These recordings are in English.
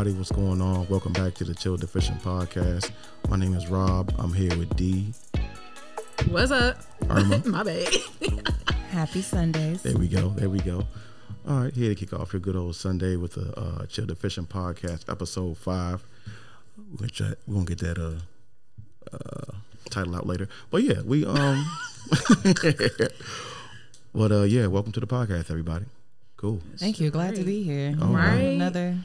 everybody. What's going on? Welcome back to the Chill Deficient Podcast. My name is Rob. I'm here with D. What's up? Irma. My bad. Happy Sundays. There we go. There we go. All right, here to kick off your good old Sunday with the uh, Chill Deficient Podcast, episode five. We're gonna, try, we're gonna get that uh, uh, title out later. But yeah, we um. but uh, yeah, welcome to the podcast, everybody. Cool. Thank you. Glad to be here. All right. Another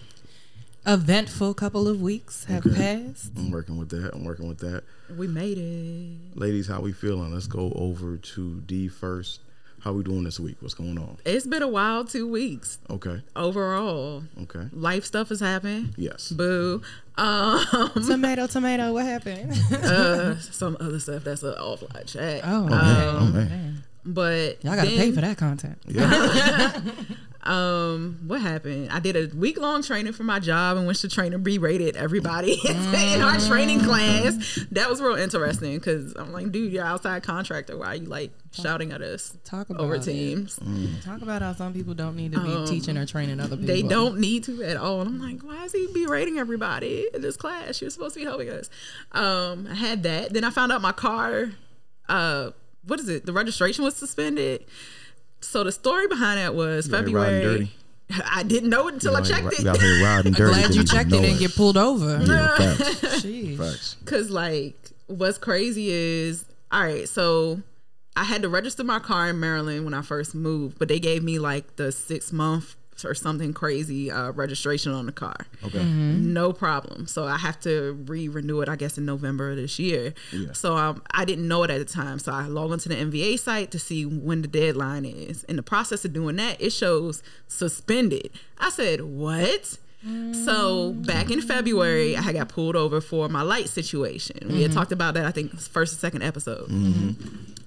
eventful couple of weeks have passed. I'm working with that. I'm working with that. we made it. Ladies, how we feeling? Let's go over to D first. How we doing this week? What's going on? It's been a wild two weeks Okay. overall. Okay. Life stuff has happened. Yes. Boo. Um, tomato, tomato. What happened? uh, some other stuff that's an offline chat. oh, Oh, man. Oh, man. man. But y'all gotta then, pay for that content. Yeah. Um, what happened? I did a week long training for my job and went to train and berated everybody in our training class. That was real interesting because I'm like, dude, you're outside contractor. Why are you like shouting at us Talk about over it. teams? Talk about how some people don't need to be teaching or training other people. They don't need to at all. And I'm like, why is he berating everybody in this class? You're supposed to be helping us. Um, I had that. Then I found out my car, uh, what is it? The registration was suspended. So the story behind that was You out here riding February. I didn't know it until I You out here- checked You out it. here riding dirty. Glad you didn't checked know it and get pulled over. Yeah, facts. Jeez. Facts. Cause like what's crazy is all right, so I had to register my car in Maryland when I first moved, but they gave me like the six month or something crazy uh, registration on the car. Okay. No problem. So I have to re-renew it, I guess, in November of this year. Yeah. So um, I didn't know it at the time. So I log into the MVA site to see when the deadline is. In the process of doing that, it shows suspended. I said, "What?" So back in February, I got pulled over for my light situation. We had talked about that, I think, first or second episode.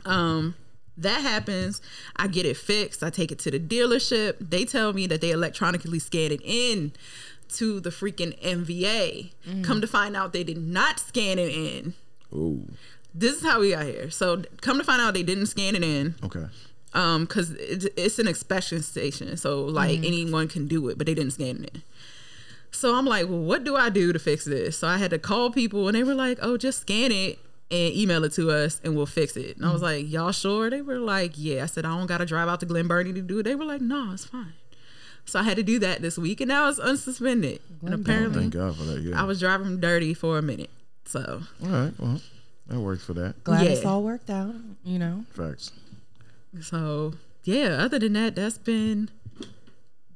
Um, that happens. I get it fixed. I take it to the dealership. They tell me that they electronically scan it in to the freaking MVA. Come to find out, they did not scan it in. Ooh. This is how we got here. So come to find out, they didn't scan it in Okay. um because it's, it's an inspection station so like anyone can do it but they didn't scan it in so i'm like well what do i do to fix this so i had to call people and they were like oh just scan it and email it to us and we'll fix it and i was mm-hmm. like y'all sure they were like yeah i said i don't gotta drive out to glen burnie to do it they were like no it's fine so i had to do that this week and now it's unsuspended and apparently Thank God for that. Yeah. i was driving dirty for a minute so All right. Well, that works for that. Glad it's all worked out. You know. Facts. So yeah, other than that, that's been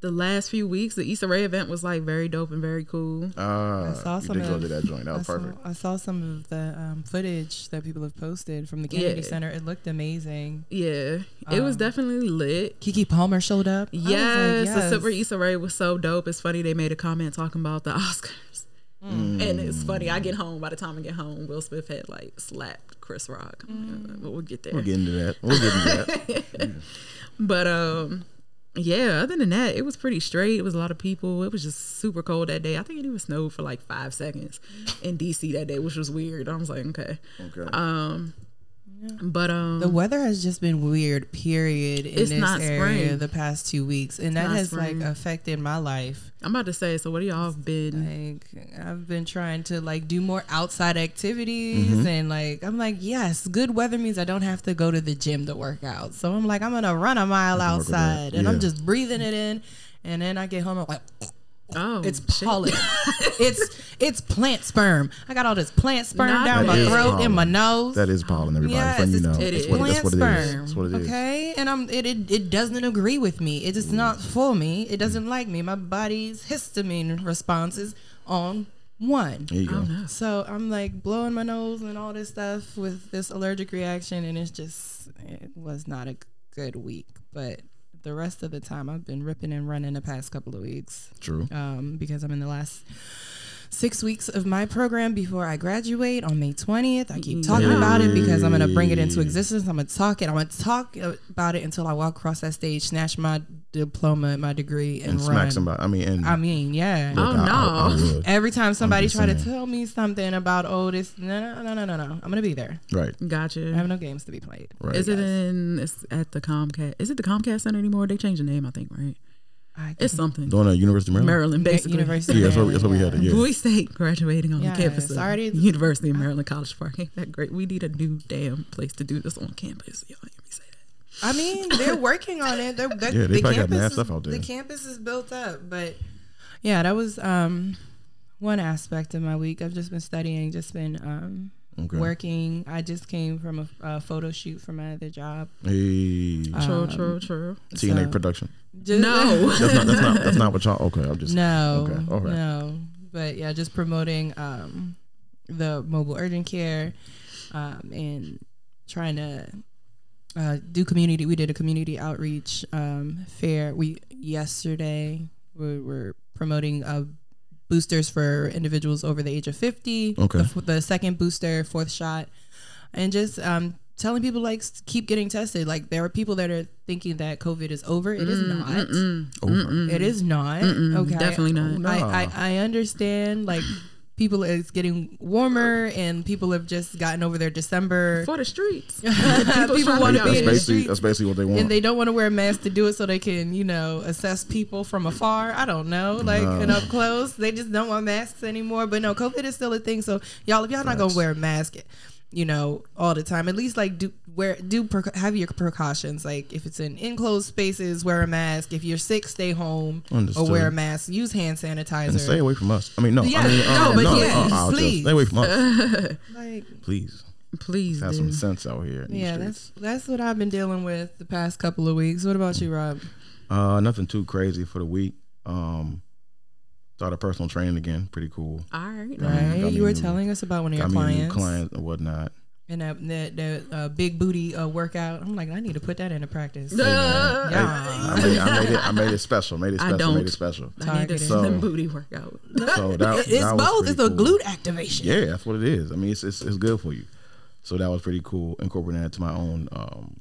the last few weeks. The Easter Ray event was like very dope and very cool. Ah, I saw you some did go of- to that joint. That I was saw, perfect. I saw some of the um, footage that people have posted from the Kennedy Yeah. Center. It looked amazing. Yeah, it was Um, definitely lit. Keke Palmer showed up. I was like, Yes, the yes. Silver Easter Ray was so dope. It's funny they made a comment talking about the Oscars. Mm. And it's funny. I get home. By the time I get home, Will Smith had like slapped Chris Rock. Mm. But we'll get there. We'll get into that. We'll get into that. But um, yeah. Other than that, it was pretty straight. It was a lot of people. It was just super cold that day. I think it even snowed for like five seconds in DC that day, which was weird. I was like, okay. Okay. Um, but um, The weather has just been weird, period, in It's this not area spring. the past two weeks. And that has spring. like affected my life. I'm about to say. So, what do y'all been? Like I've been trying to like do more outside activities and like I'm like, yes, good weather means I don't have to go to the gym to work out. So I'm like, I'm gonna run a mile can work with that. outside and I'm just breathing it in and then I get home I'm like Oh, it's shit. pollen. it's it's plant sperm. I got all this plant sperm Not down my throat pollen. in my nose. that is pollen, everybody. Yes, Letting you know. it That's what, plant that's what sperm. That's what it is. okay, and I'm it, it it doesn't agree with me. It is not for me. It doesn't like me. My body's histamine response is on one. There you go. Oh, so I'm like blowing my nose and all this stuff with this allergic reaction, and it's just it was not a good week. But the rest of the time, I've been ripping and running the past couple of weeks True. um, because I'm in the last six weeks of my program before I graduate on May 20th. I keep talking about it because I'm going to bring it into existence. I'm going to talk it. I'm going to talk about it until I walk across that stage, snatch my diploma, my degree, and, And run. smack somebody. I mean, and I mean, yeah. Oh, I- I- I no. Every time somebody just try to tell me something about oh this no no no no no no I'm gonna be there. Right. Gotcha. I Gotcha. have no games to be played. Right. Is it in? It's at the Comcast. Is it the Comcast Center anymore? They changed the name, I think. Right. I It's something. Doing at University of Maryland. Maryland, basically. University. Yeah, that's what, that's what we had. it, Yeah. Bowie State graduating on Yes, the campus of already- University of Maryland College Park. Ain't that great? We need a new damn place to do this on campus. Y'all hear me say that? I mean, they're working on it. They're, they're, Yeah, they the probably got campus mad is- stuff out there. The campus is built up, but yeah, that was um one aspect of my week. I've just been studying, just been um Okay. working. I just came from a, a photo shoot for my other job. Hey, True, true, true. TNA so- production. Just, No. That's not. That's not. That's not what y'all. Okay, I'm just. No, Okay, all right. no. But yeah, just promoting um, the mobile urgent care um, and trying to uh, do community. We did a community outreach um, fair. We yesterday we were promoting uh, boosters for individuals over the age of fifty. Okay. The, f- the second booster, fourth shot, and just um, telling people like keep getting tested. Like there are people that are thinking that COVID is over. It is not. Over. It is not. Okay. definitely not. No. I, I, I understand like people it's getting warmer and people have just gotten over their December For the streets. people want to be in the streets That's basically what they want. and they don't want to wear a mask to do it so they can, you know, assess people from afar. I don't know, like and up close. They just don't want masks anymore. But no, COVID is still a thing. So y'all, if y'all not gonna wear a mask, you know, all the time, at least like do wear do preca- have your precautions. Like if it's in enclosed spaces, wear a mask. If you're sick, stay home Understood. or wear a mask. Use hand sanitizer. and stay away from us. I mean, no. Yeah, I mean, no, um, but no. yeah, uh, I'll just please. stay away from us, like please. Please Have do. some sense out here. In these yeah, that's that's what I've been dealing with the past couple of weeks. What about you, Rob? Uh, nothing too crazy for the week. Um, started personal training again. Pretty cool. All right. Got me- Right, me you were new- telling us about one of your Got me a new clients. client and whatnot. and that that, that uh, big booty uh, workout. I'm like, I need to put that into practice. Uh, yeah. I made, I made it. I made it special. Made it I special. don't. Made it special. I need Targeted. slim So- booty workout. So that, it's that both. pretty It's a cool. glute activation. Yeah, that's what it is. I mean, it's, it's it's good for you. So that was pretty cool. Incorporating that to my own um,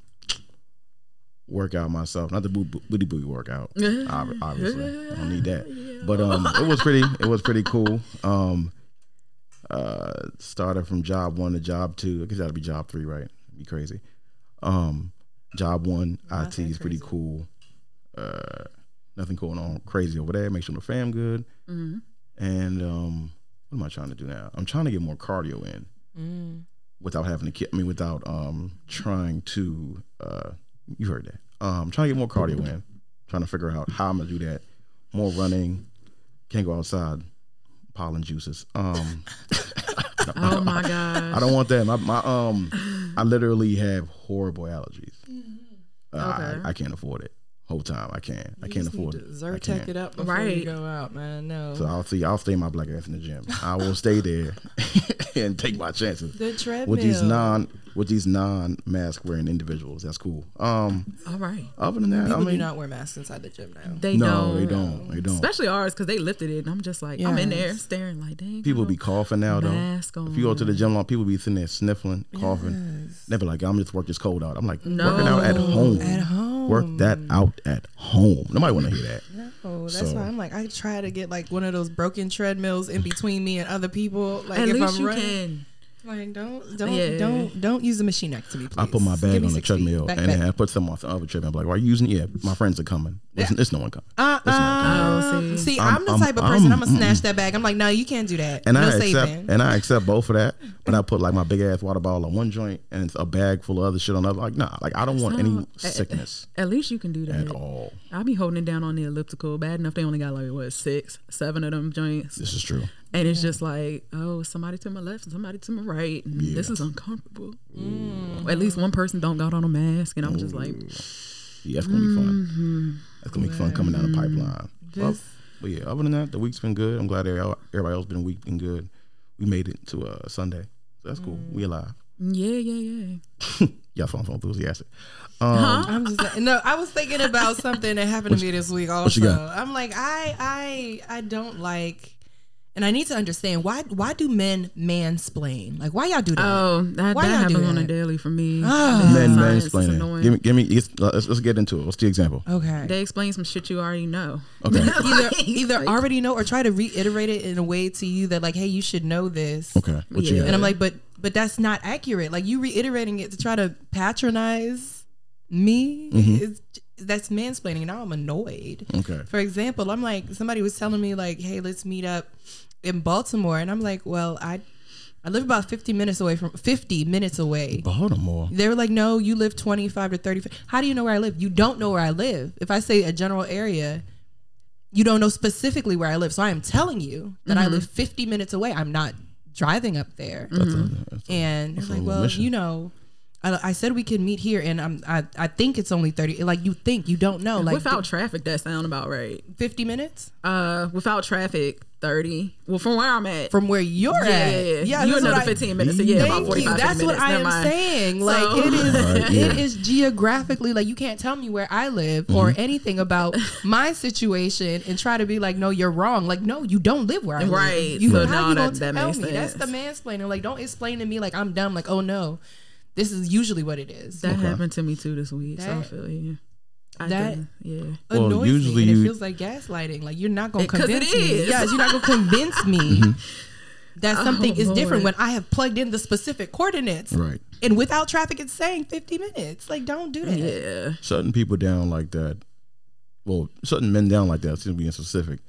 workout myself. Not the boo- boo- booty booty workout. ob- Obviously, I don't need that. But um, it was pretty. It was pretty cool. Um, uh, started from job one to job two. I guess that'd be job three, right? be crazy. Um, job one, IT is pretty cool. Uh, nothing going on crazy over there. Make sure the fam good. And um, what am I trying to do now? I'm trying to get more cardio in without having to. I mean, without um trying to. Uh, you heard that. Um, trying to get more cardio in. Trying to figure out how I'm gonna do that. More running. Can't go outside. Pollen juices. Um, Oh my god. I don't want that. My, my um, I literally have horrible allergies. Okay. I, I can't afford it. Whole time I can't. I can't afford it. I Zyrtec can't. it up before Right. you go out, man. No. So I'll see. I'll stay my black ass in the gym. I will stay there and take my chances the treadmill. with these non with these non mask wearing individuals. That's cool. Um, All right. other than that, People I do not wear masks inside the gym now. They no, don't. they don't. They don't. Especially ours because they lifted it, and I'm just like, I'm in there staring like, dang. people be coughing now though. Mask If you go to the gym, long people be sitting there sniffling, coughing. They be like, "I'm just work this cold out." I'm like, working out at home. At home. Work that mm. out at home. Nobody want to hear that. Oh, that's So- why I'm like, I try to get like one of those broken treadmills in between me and other people. Like At if least I'm you running, can. Like don't don't Yeah. don't don't use the machine next to me. Please. I put my bag on the six feet. treadmill Back, and back. then I put some on the other treadmill. I'm like, "Why are you using it?" Yeah, my friends are coming. It's, it's no one coming. Uh, It's not uh, coming. Oh, see. see, I'm- I'm, the I'm- type of person I'm, I'm- gonna snatch that bag. I'm like, no, you can't do that. And no I accept saving. and I accept both of that. But I put like my big ass water bottle on one joint and a bag full of other shit on the other. Like, nah, like I don't want any No. sickness At least you can do that. at all. I'll be holding it down on the elliptical. Bad enough they only got like what six, seven of them joints, This is true. And it's just like, oh, somebody to my left and somebody to my right. And This is uncomfortable. At least one person don't got on a mask, and I'm just like, Yeah, that's gonna be fun. Mm-hmm. That's gonna be fun coming down the pipeline. Well, but yeah, other than that, the week's been good. I'm glad everybody everybody else been week been good. We made it to uh, Sunday. So that's cool. We alive. yeah, yeah, yeah. Y'all sound so enthusiastic. Um, I'm just like, no. I was thinking about something that happened to me this week. Also. I'm like, I, I, I don't like, and I need to understand why. Why do men mansplain? Like, why y'all do that? Oh, that, Why that y'all do happens on a daily for me. Ah. Men Science is mansplaining. Give me, give me. Let's, let's, let's get into it. What's the example? okay. They explain some shit you already know. Okay. either either already know or try to reiterate it in a way to you that like, hey, you should know this. Okay. What you Yeah. got? And I'm like, but but that's not accurate. Like you reiterating it to try to patronize me Mm-hmm. is that's mansplaining. Now I'm annoyed. Okay. For example, I'm like somebody was telling me like, "Hey, let's meet up in Baltimore," and I'm like, "Well, I I live about 50 minutes away from 50 minutes away." Baltimore. They were like, "No, you live 25 to 30." How do you know where I live? You don't know where I live. If I say a general area, you don't know specifically where I live. So I am telling you that I mm-hmm. live 50 minutes away. I'm not driving up there. That's a, that's a- And That's like, well, mission. you know, I, I said we could meet here, and I'm I, I think it's only 30. Like you think you don't know, like without traffic, that sound about right. 50 minutes Uh, without traffic, thirty. Well, from where I'm at, from where you're yeah, at. yeah, yeah. yeah you that's what another I- fifteen minutes. So yeah, about Thank forty you. That's minutes. what I am mind. saying. Like So- it is, Right, yeah. it is geographically like you can't tell me where I live Mm-hmm. or anything about my situation and try to be like, no, you're wrong. Like, no, you don't live where I live. Right. You, So how no, you that- gonna that tell makes me? That's the sense. mansplaining. Like, don't explain to me like I'm dumb. Like, oh no, this is usually what it is. That happened to me too this week. so I feel you. I that- do, yeah. Well, annoys usually me. And it feels like gaslighting. Like you're not gonna It- 'cause it convince me. Yes, you're not gonna convince me that something Oh, is different when I have plugged in the specific coordinates. Right. And without traffic, it's saying 50 minutes. Like, don't do that. Yeah. shutting people down like that. Well, shutting men down like that, to being specific,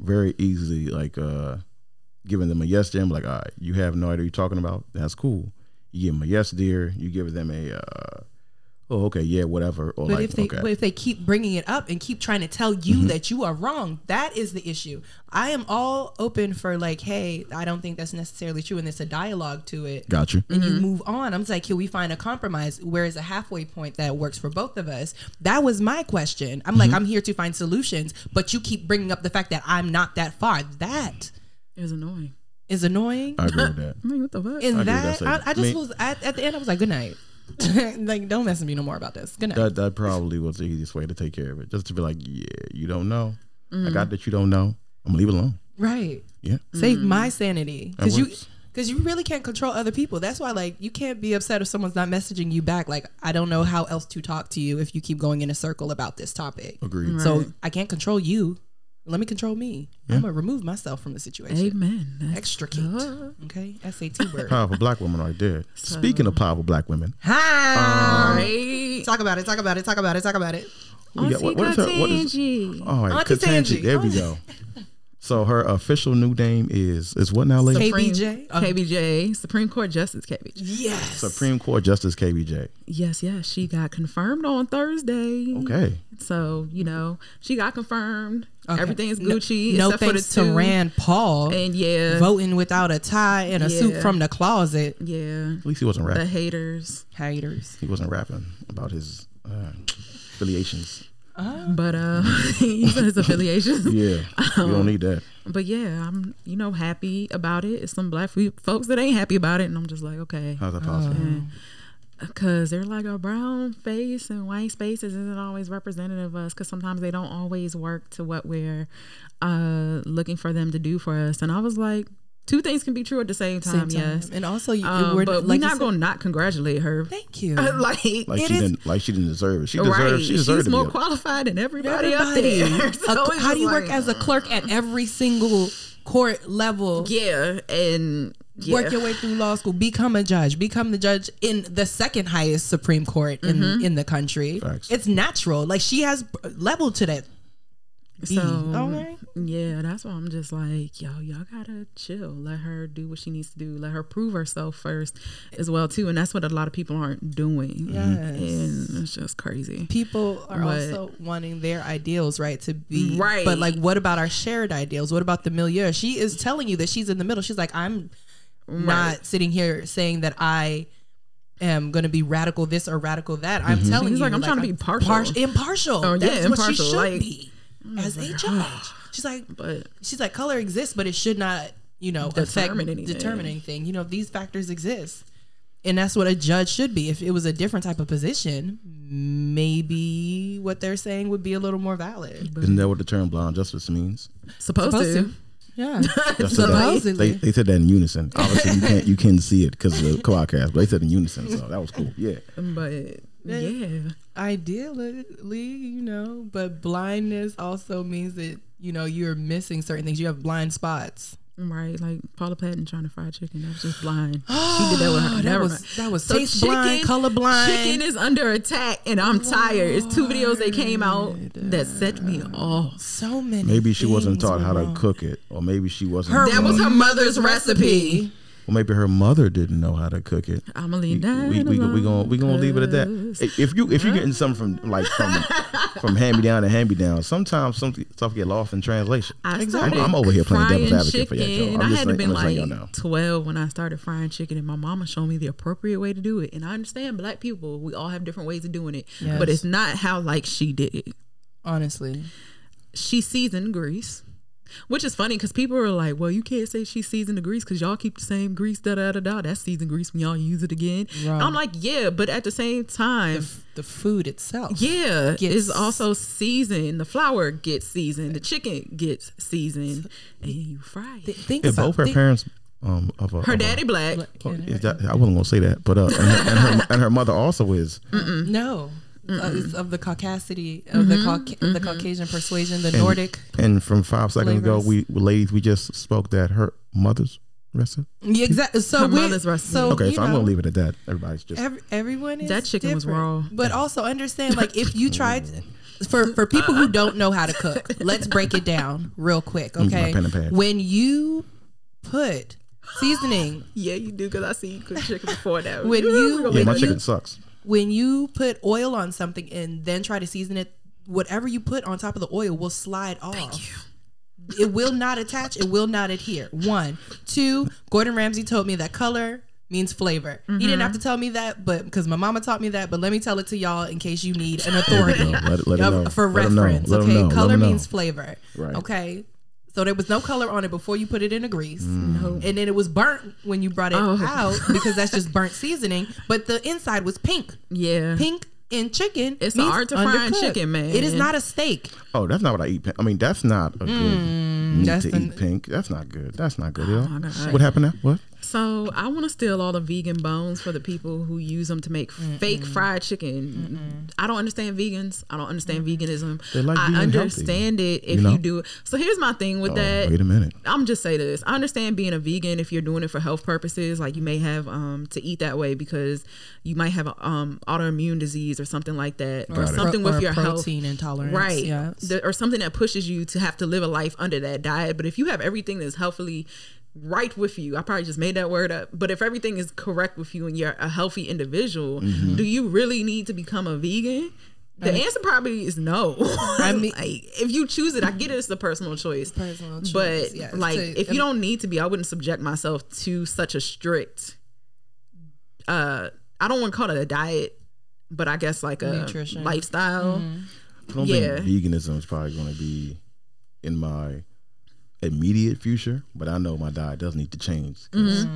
very easily like uh giving them a yes dear. I'm like, all right, you have no idea what you're talking about. That's cool. You give them a yes dear. You give them a uh, oh okay yeah whatever or But like if they okay Mm-hmm. but if they keep bringing it up and keep trying to tell you that you are wrong, that is the issue. I am all open for like, hey, I don't think that's necessarily true, and there's a dialogue to it. got you. and you move on. I'm just like, can we find a compromise? Where is a halfway point that works for both of us? That was my question. I'm Mm-hmm. like, I'm here to find solutions, but you keep bringing up the fact that I'm not that far. That is annoying. Is annoying. I agree with that. I mean, what the fuck? and agree with that, that I. I just Me- was at, at the end. I was like, good night. like, don't mess with me no more about this. Good night. That that probably was the easiest way to take care of it. Just to be like, yeah, you don't know. I Mm-hmm. got that you don't know. I'm gonna leave it alone. right. Yeah. Save my sanity because you. Because you really can't control other people. That's why, like, you can't be upset if someone's not messaging you back. Like, I don't know how else to talk to you if you keep going in a circle about this topic. Agreed. So I can't control you. Let me control me. I'm gonna remove myself from the situation. Amen. Extricate. Okay. SAT word. Powerful black woman right there. Speaking of powerful black women, Hi. Right. Talk about it. Talk about it. Talk about it. Talk about it. we got- what- what is her- what is, all right, Auntie Ketanji. Tangi. There we go. So her official new name is is what now, lady? Supreme- KBJ? Uh, KBJ, Supreme Court Justice KBJ. Yes. Supreme Court Justice KBJ. Yes, yes, she got confirmed on Thursday. Okay. So you know she got confirmed. Okay. Everything's No- Gucci. No, except thanks for the to two. Rand Paul And yeah, voting without a tie and a suit from the closet. yeah, At least he wasn't rapping. the haters. Haters. He wasn't rapping about his uh, affiliations. But uh, he his affiliations. Yeah, we don't need that. But yeah, I'm you know happy about it. It's some black folks that ain't happy about it, and I'm just like, okay, How's that possible? Because they're like a brown face and white spaces isn't always representative of us. Because sometimes they don't always work to what we're uh looking for them to do for us. And I was like, two things can be true at the same time. Same time. Yes, And also, you, um, we're but like we're not going to not congratulate her. Thank you. like, Like she is- didn't. Like she didn't deserve it. She deserved. right, She deserved she's to more be. qualified than everybody, Everybody. up there. So it's how do you just work as a clerk at every single court level? yeah, and yeah. Work your way through law school, become a judge, become the judge in the second highest Supreme Court in Mm-hmm. in the country. Facts. It's natural. Like she has leveled to that. B. So Okay. yeah, that's why I'm just like, yo, y'all gotta chill. Let her do what she needs to do. Let her prove herself first, as well too. And that's what a lot of people aren't doing. Yes. and it's just crazy. People are But- also wanting their ideals, right, to be Right. But like, what about our shared ideals? What about the milieu? She is telling you that she's in the middle. She's like, I'm not sitting here saying that I am going to be radical this or radical that. I'm mm-hmm. telling She's you, like, I'm trying to be partial. impartial. Oh, yeah, That's what she should like- be oh as a judge. She's like, But she's like, color exists, but it should not, you know, affect Determine anything. determine anything. You know, these factors exist. And that's what a judge should be. If it was a different type of position, maybe what they're saying would be a little more valid. Isn't that what the term blonde justice means? supposed, Supposed to. to. Yeah. That's Supposedly. they, they, they said that in unison. Obviously, you can't you can't see it because of the podcast, but they said in unison, so that was cool. Yeah, But yeah, Ideally, you know, but blindness also means that, you know, you're missing certain things. You have blind spots. Right, like Paula Patton trying to fry chicken. That was just blind. she did that with her. that Never was mind. that was taste blind, color blind. Chicken is under attack, and I'm tired. It's two videos that came out that set me off. so many. Maybe she wasn't taught were how to cook it, or maybe she wasn't. Her That was her mother's recipe. Or maybe her mother didn't know how to cook it. I'm gonna leave that. we we, we gonna we gonna leave it at that. If you if you're getting something from like from from hand me down to hand me down, sometimes some stuff get lost in translation. I I'm, I'm over here playing frying devil's advocate for y'all. chicken. I'm I just had to letting- been I'm like y'all 12 when I started frying chicken, and my mama showed me the appropriate way to do it. And I understand black people, we all have different ways of doing it, Yes. but it's not how like she did it. Honestly, She seasoned grease. Which is funny because people are like, well, you can't say she seasoned the grease because y'all keep the same grease, da da da da. That's seasoned grease when y'all use it again. Right. I'm like, yeah, but at the same time, the, f- the food itself. yeah, gets- it's also seasoned. The flour gets seasoned. The chicken gets seasoned, and you fry it. Th- think Yeah, about both her think- parents um of a, Her of a- daddy black. oh, is that, I wasn't gonna say that, but uh, and her, and her, and her mother also is. No. Uh, it's of the caucasity of the mm-hmm. Cauca- the mm-hmm. Caucasian persuasion, the Nordic. And from five seconds ago, we ladies we just spoke that her mother's recipe. Yeah, exactly. So Her we, mother's recipe. So Okay, you so I'm gonna leave it at that. Everybody's just Every, everyone is That chicken was different. raw. But also understand, like, if you tried for for people who don't know how to cook, let's break it down real quick, get my okay? pen and pad. When you put seasoning, Yeah, you do because I see you cook chicken before that. When you- yeah, when my you- chicken sucks. When you put oil on something and then try to season it, whatever you put on top of the oil will slide off. It will not attach. It will not adhere. One, two. Gordon Ramsay told me that color means flavor. He didn't have to tell me that, but because my mama taught me that. But let me tell it to y'all in case you need an authority. Let it- let it for reference. Okay, color means flavor. Right. Okay. So there was no color on it before you put it in the grease, Mm. and then it was burnt when you brought it Oh. out because that's just burnt seasoning. But the inside was pink yeah. pink in chicken. It's an means art to frying undercooked. chicken, man. It is not a steak. Oh, that's not what I eat. Pink. I mean, that's not a good meat that's to the- eat pink. That's not good. That's not good. Oh. What happened now? What? So I want to steal all the vegan bones for the people who use them to make fake fried chicken. I don't understand vegans. I don't understand veganism. Like I being healthy, understand it if you know? you do it. So here's my thing with Oh, that. wait a minute. I'm just say this. I understand being a vegan if you're doing it for health purposes. Like you may have um to eat that way because you might have a um autoimmune disease or something like that, or it. something Or- with or your health. protein intolerance. Right. Yes. The- or something that pushes you to have to live a life under that diet. But if you have everything that's healthily right with you, I probably just made that word up. But if everything is correct with you and you're a healthy individual, Mm-hmm. do you really need to become a vegan? The answer probably is no. I mean- mean, like, if you choose it, I get it. It's a personal choice. Personal choice, But yes. like, To- if you don't need to be, I wouldn't subject myself to such a strict. Uh, I don't want to call it a diet, but I guess like a Nutrition. lifestyle. I don't Yeah. think veganism is probably going to be in my immediate future, but I know my diet does need to change. 'cause,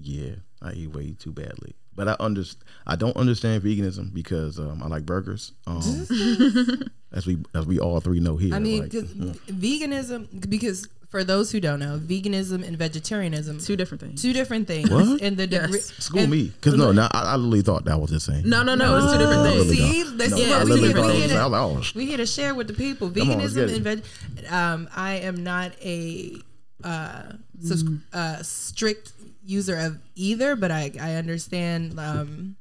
Yeah, I eat way too badly. But I under, I don't understand veganism because um, I like burgers. Um, as we as we all three know here. I mean, like, 'cause veganism, because for those who don't know, veganism and vegetarianism, Two different things. two different things. What? And the Yes. degree. school and- me, because no, no, I, I literally thought that was the same. No, no, no. It's two different things. See, thought- this no, is Yeah, what we two here, we it here to, I we here to share with the people. Veganism let's and veg. Um, I am not a uh, subs- Mm. uh, strict user of either, but I I understand um,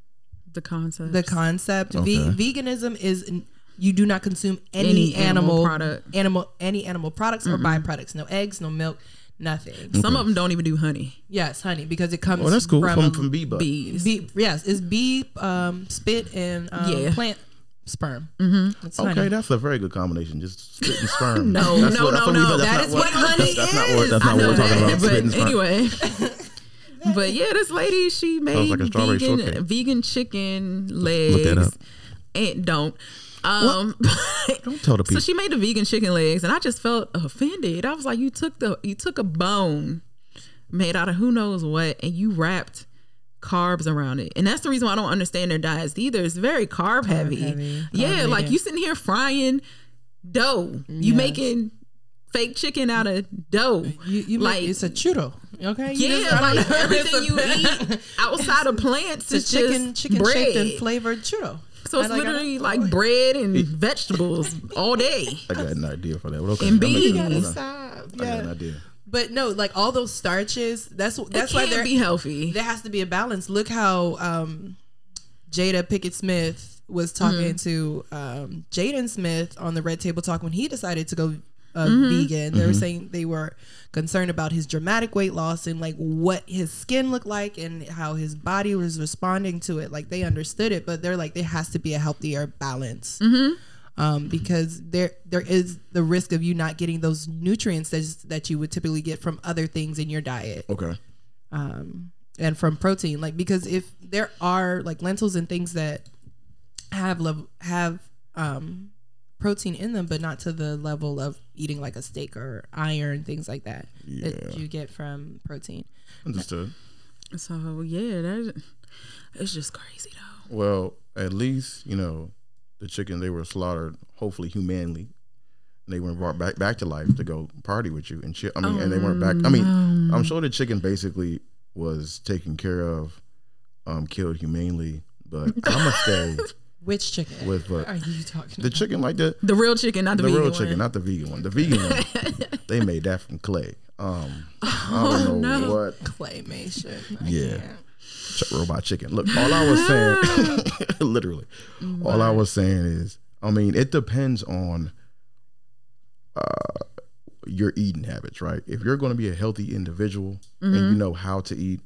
The concept. the concept. Ve- veganism is n- you do not consume any, Any animal animal, product. animal any animal products or byproducts. No eggs, no milk, nothing. Some of them don't even do honey. Yes, honey, because it comes. Oh, that's cool. from, From from bee. Bees. bee. Yes, it's bee um, spit and um, Yeah. plant sperm. Mm-hmm. It's Okay, honey. that's a very good combination. Just spit and sperm. No, That's no, what- that's no, what we- no. that's That not what honey that's not what, is. that's not what we're talking that, about. Spit and but sperm. anyway. but yeah, this lady she made like vegan shortcake. vegan chicken legs. look that up. And don't. Um, Don't tell the people. so she made the vegan chicken legs, and I just felt offended. I was like, you took the you took a bone made out of who knows what, and you wrapped carbs around it, and that's the reason why I don't understand their diets either. It's very carb, heavy. heavy, Yeah, carb like you sitting here frying dough. You Yes. making fake chicken out of dough. You, you like like it's a churro, okay? You yeah, just- like everything you eat outside of plants is chicken, just chicken bread. shaped and flavored churro. So it's I like- literally like bread and vegetables all day. I got an idea for that. But okay, And that makes beans. sense. gotta I got an idea. But no, like all those starches, that's that's That's why why they're they're be healthy. there has to be a balance. Look how um, Jada Pinkett Smith was talking to um, Jaden Smith on the Red Table Talk when he decided to go uh, vegan. They were saying they were concerned about his dramatic weight loss and like what his skin looked like and how his body was responding to it. Like they understood it, but they're like there has to be a healthier balance. Um, because there there is the risk of you not getting those nutrients that that you would typically get from other things in your diet Okay. um, and from protein. Like because if there are like lentils and things that have level have um, protein in them, but not to the level of eating like a steak or iron things like that that you get from protein. Understood. So yeah, that it's just crazy though. Well, at least you know the chicken they were slaughtered, hopefully humanely. And they weren't brought back back to life to go party with you and shit. I mean, and they weren't back. I mean, I'm sure the chicken basically was taken care of, um, killed humanely. But I'm gonna stay Which chicken with are uh, you talking the about? chicken like the The real chicken, not the, the real one. chicken, not the vegan one. The vegan one, they made that from clay. Um, I don't know no. what. Claymation. I Yeah. Ch- robot chicken. Look, all I was saying, literally, all I was saying is, I mean, it depends on uh, your eating habits, right? If you're going to be a healthy individual and you know how to eat,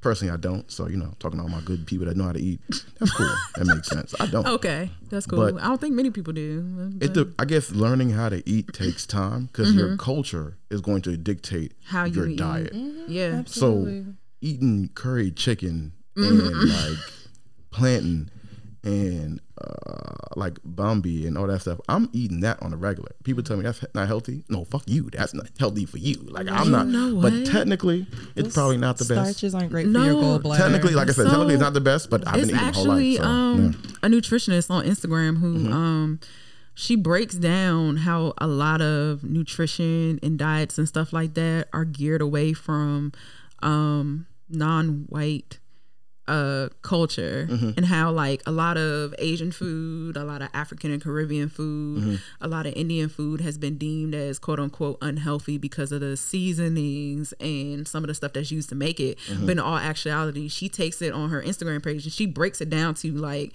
personally, I don't. So, you know, talking to all my good people that know how to eat, that's cool. that makes sense. I don't. Okay, that's cool. But- I don't think many people do. It, de- I guess learning how to eat takes time because your culture is going to dictate How you your eat. diet. yeah, Absolutely. So eating curry chicken Mm-hmm. and like plantain and uh, like bammy and all that stuff, I'm eating that on a regular. People tell me that's not healthy. No, fuck you. That's not healthy for you. Like I'm not. know but what? technically, it's probably not the best. Starches aren't great for your No, gallbladder. Technically, like I said, So, technically it's not the best. But I've been it's eating my whole actually life. So, um yeah. Mm-hmm. a nutritionist on Instagram who um she breaks down how a lot of nutrition and diets and stuff like that are geared away from um non-white uh culture Mm-hmm. and how like a lot of asian food a lot of african and caribbean food Mm-hmm. a lot of indian food has been deemed as quote unquote unhealthy because of the seasonings and some of the stuff that's used to make it Mm-hmm. but in all actuality she takes it on her instagram page and she breaks it down to like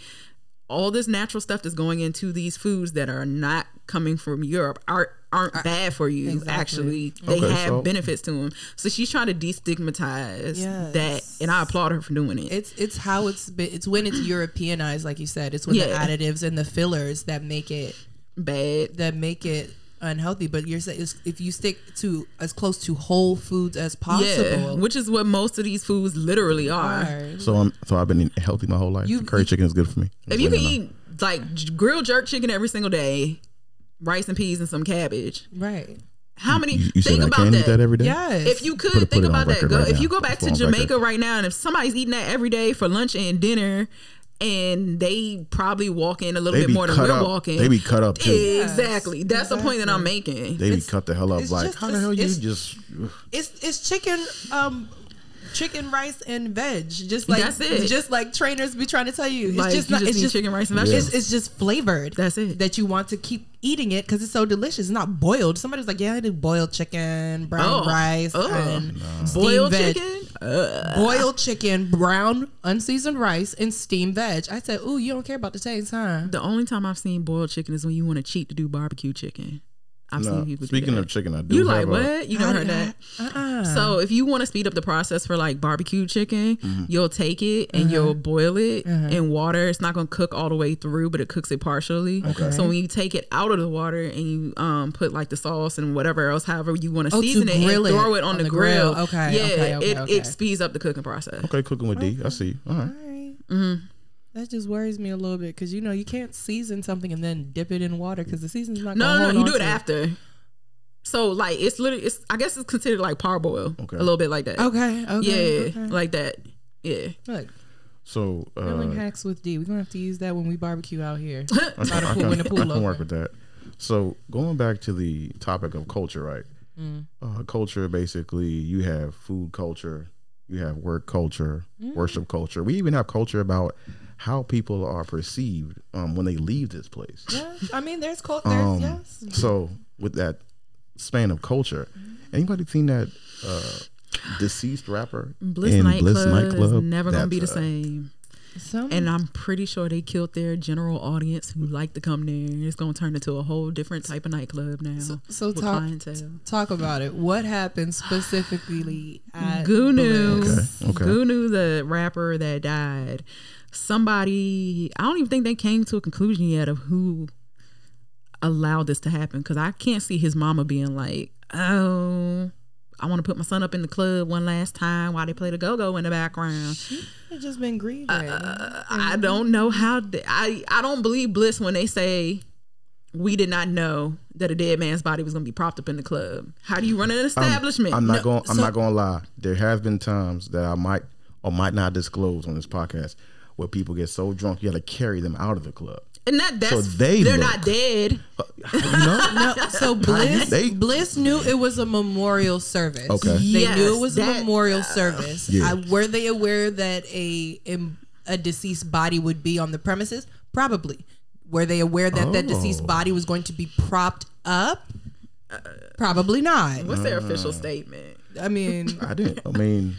all this natural stuff that's going into these foods that are not coming from Europe are aren't bad for you. Exactly. Actually, they Okay, have so- benefits to them. So she's trying to destigmatize Yes. that, and I applaud her for doing it. It's it's how it's been, it's when it's Europeanized, like you said. It's when the additives and the fillers that make it bad. that make it unhealthy. But you're saying if you stick to as close to whole foods as Yeah, possible, which is what most of these foods literally are. are, So I'm so I've been eating healthy my whole life. You- curry chicken is good for me. If you can know. eat like grilled jerk chicken every single day, rice and peas and some cabbage, right? how many? you, you said think I about can that. eat that every day. Yes. If you could Put think put about that, go right if now. you go back Put to Jamaica record. right now, and if somebody's eating that every day for lunch and dinner, and they probably walk in a little They bit more than we're up. walking. They be cut up too. Exactly. That's the point that I'm making. They be cut the hell up. Like just- how the hell you it's- just? it's it's chicken, um, chicken, rice, and veg. Just like That's it. Just like trainers be trying to tell you, it's Like, just you not. just it's just chicken, rice, and Yeah. vegetables. It's, it's just flavored. That's it. That you want to keep eating it because it's so delicious. It's not boiled. Somebody's like, yeah, I do boiled chicken, brown Oh. rice, Oh. and steamed Boiled veg. chicken? Uh, Boiled chicken, brown unseasoned rice, and steamed veg. I said, "Ooh, you don't care about the taste, huh?" the only time I've seen boiled chicken is when you want to cheat to do barbecue chicken. I've No. seen people. Speaking do that. of chicken, I do. you have like a- what? You never heard that? Uh-uh. So if you want to speed up the process for like barbecue chicken, Mm-hmm. you'll take it and you'll boil it in water. It's not gonna cook all the way through, but it cooks it partially. Okay. So when you take it out of the water and you um put like the sauce and whatever else, however you want to Oh, to season it, and grill it throw it on, the, grill. Okay, Yeah, okay, okay, it, okay. it speeds up the cooking process. Okay, cooking with D. I see. All right. All right. That just worries me a little bit because you know you can't season something and then dip it in water because the season's not. No, no, no. You do it to after. So like it's literally it's I guess it's considered like parboil. Okay. A little bit like that. Okay. Okay. yeah, okay. like that. Yeah. Look, So uh, grilling hacks with D. We're gonna have to use that when we barbecue out here. I By the I pool, I can work with that. So going back to the topic of culture, right? Mm. Uh, culture basically, you have food culture, you have work culture, Mm. worship culture. We even have culture about how people are perceived um, when they leave this place. Yeah, I mean, there's culture. Um, yes. So with that span of culture, anybody seen that uh, deceased rapper Bliss in nightclub, Bliss nightclub? is never gonna be the uh, same. Some And I'm pretty sure they killed their general audience who like to come there. It's gonna turn into a whole different type of nightclub now. So- so talk- clientele. talk about it. What happened specifically at Goonew, Okay, okay. Goonew, the rapper that died. Somebody, I don't even think they came to a conclusion yet of who allowed this to happen. Because I can't see his mama being like, "Oh, I want to put my son up in the club one last time while they play the go go in the background." It's just been grieving. Uh, I don't know how. th- I I don't believe Bliss when they say we did not know that a dead man's body was going to be propped up in the club. How do you run an establishment? I'm not No. going. I'm so- not going to lie. There has been times that I might or might not disclose on this podcast where people get so drunk you got to carry them out of the club. and that that's So they they're look- not dead. You know? No, so Bliss They- Bliss knew it was a memorial service. Okay. they Yes, knew it was a that- memorial service. Yeah. I, were they aware that a a deceased body would be on the premises? Probably. Were they aware that that deceased Oh. body was going to be propped up? Probably not. What's their Uh. official statement? I mean, I didn't. I mean,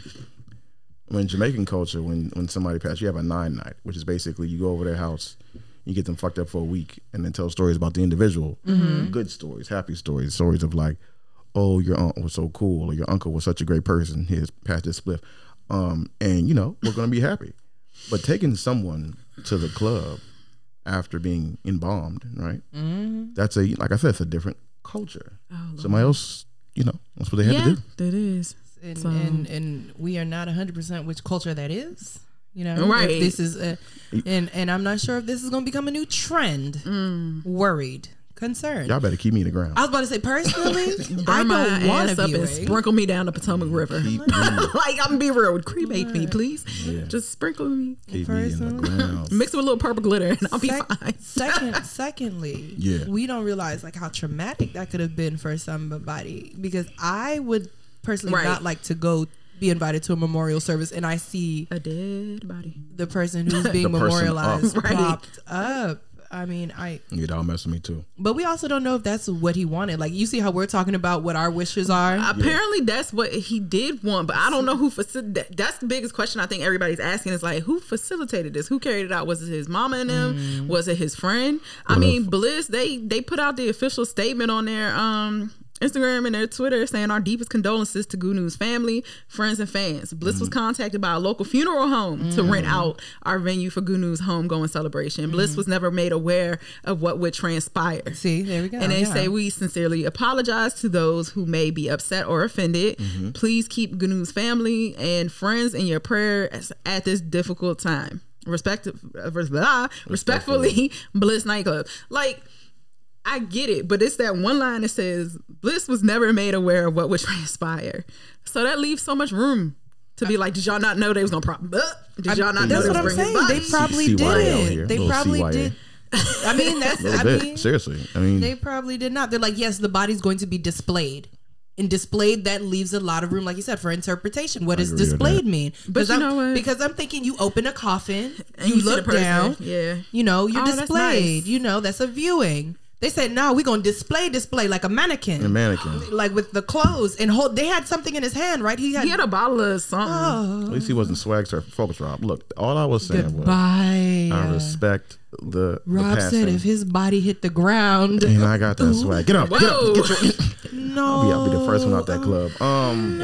when Jamaican culture, when when somebody passed, you have a nine night, which is basically you go over their house, you get them fucked up for a week, and then tell stories about the individual, good stories, happy stories, stories of like, oh, your aunt was so cool, or your uncle was such a great person, his passed his spliff, um, and you know we're gonna be happy. But taking someone to the club after being embalmed, right? That's a like I said, it's a different culture. Somebody else, you know, that's what they had Yeah, to do. that is. And, So- and and we are not 100% which culture that is you know if Right. this is a, and and i'm not sure if this is going to become a new trend Mm. worried concerned Y'all better keep me in the ground. i was about to say personally i Burn my don't want ass to up and sprinkle me down the Potomac River. Like I'm gonna be real, cremate me, please. Just sprinkle me, keep me in the ground. mix it with a little purple glitter, and I'll be fine. second secondly Yeah. we don't realize like how traumatic that could have been for somebody because i would personally Right. not like to go be invited to a memorial service and i see A dead body. the person who's being memorialized up. Right. propped up i mean i Yeah, that'll mess with me too. But we also don't know if that's what he wanted. Like you see how we're talking about what our wishes are. Apparently, that's what he did want, but I don't know who facilitated. That's the biggest question I think everybody's asking is like, who facilitated this? Who carried it out? Was it his mama and him? Mm. Was it his friend? I Well, mean, Bliss. They they put out the official statement on their um. Instagram and their Twitter saying our deepest condolences to Goonew's family, friends, and fans. Bliss Mm. was contacted by a local funeral home to rent out our venue for Goonew's homegoing celebration. Bliss Mm. was never made aware of what would transpire. See, there we go. And they yeah. say we sincerely apologize to those who may be upset or offended. Mm-hmm. Please keep Goonew's family and friends in your prayers at this difficult time. Respect, uh, blah, respectfully, Bliss nightclub. Like, I get it, but it's that one line that says Bliss was never made aware of what would transpire. So that leaves so much room to be like, did y'all not know they was gonna prop? uh, Did y'all not know That's they what was I'm saying. his They probably CYA did They probably CYA. did. I mean, that's. I bit. mean, Seriously. I mean, they probably did not. They're like, yes, the body's going to be displayed. And displayed that leaves a lot of room, like you said, for interpretation. What does displayed mean? But Because you I'm, know what? Because I'm thinking you open a coffin, And you, see look down, Yeah. you know, you're Oh, displayed. nice. You know, that's a viewing. They said, no, we're gonna display, display like a mannequin, a mannequin. like with the clothes and hold. They had something in his hand, right? He had. He had a bottle of something. oh, At least he wasn't swag surf focus Rob. Look, all I was saying goodbye. was I respect the, the Rob passing. said if his body hit the ground, and I got that swag. Get up, get up, get your. no, I'll be, I'll be the first one out that club. Um,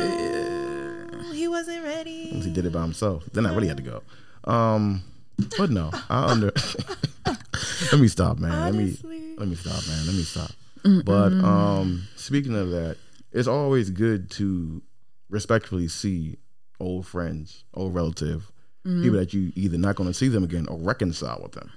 he wasn't ready. he did it by himself. Then I really had to go. Um, but no, I under. let me stop, man. Let me Honestly. Let me stop, man. Let me stop. But um, speaking of that, it's always good to respectfully see old friends, old relative, people that you either not going to see them again or reconcile with them.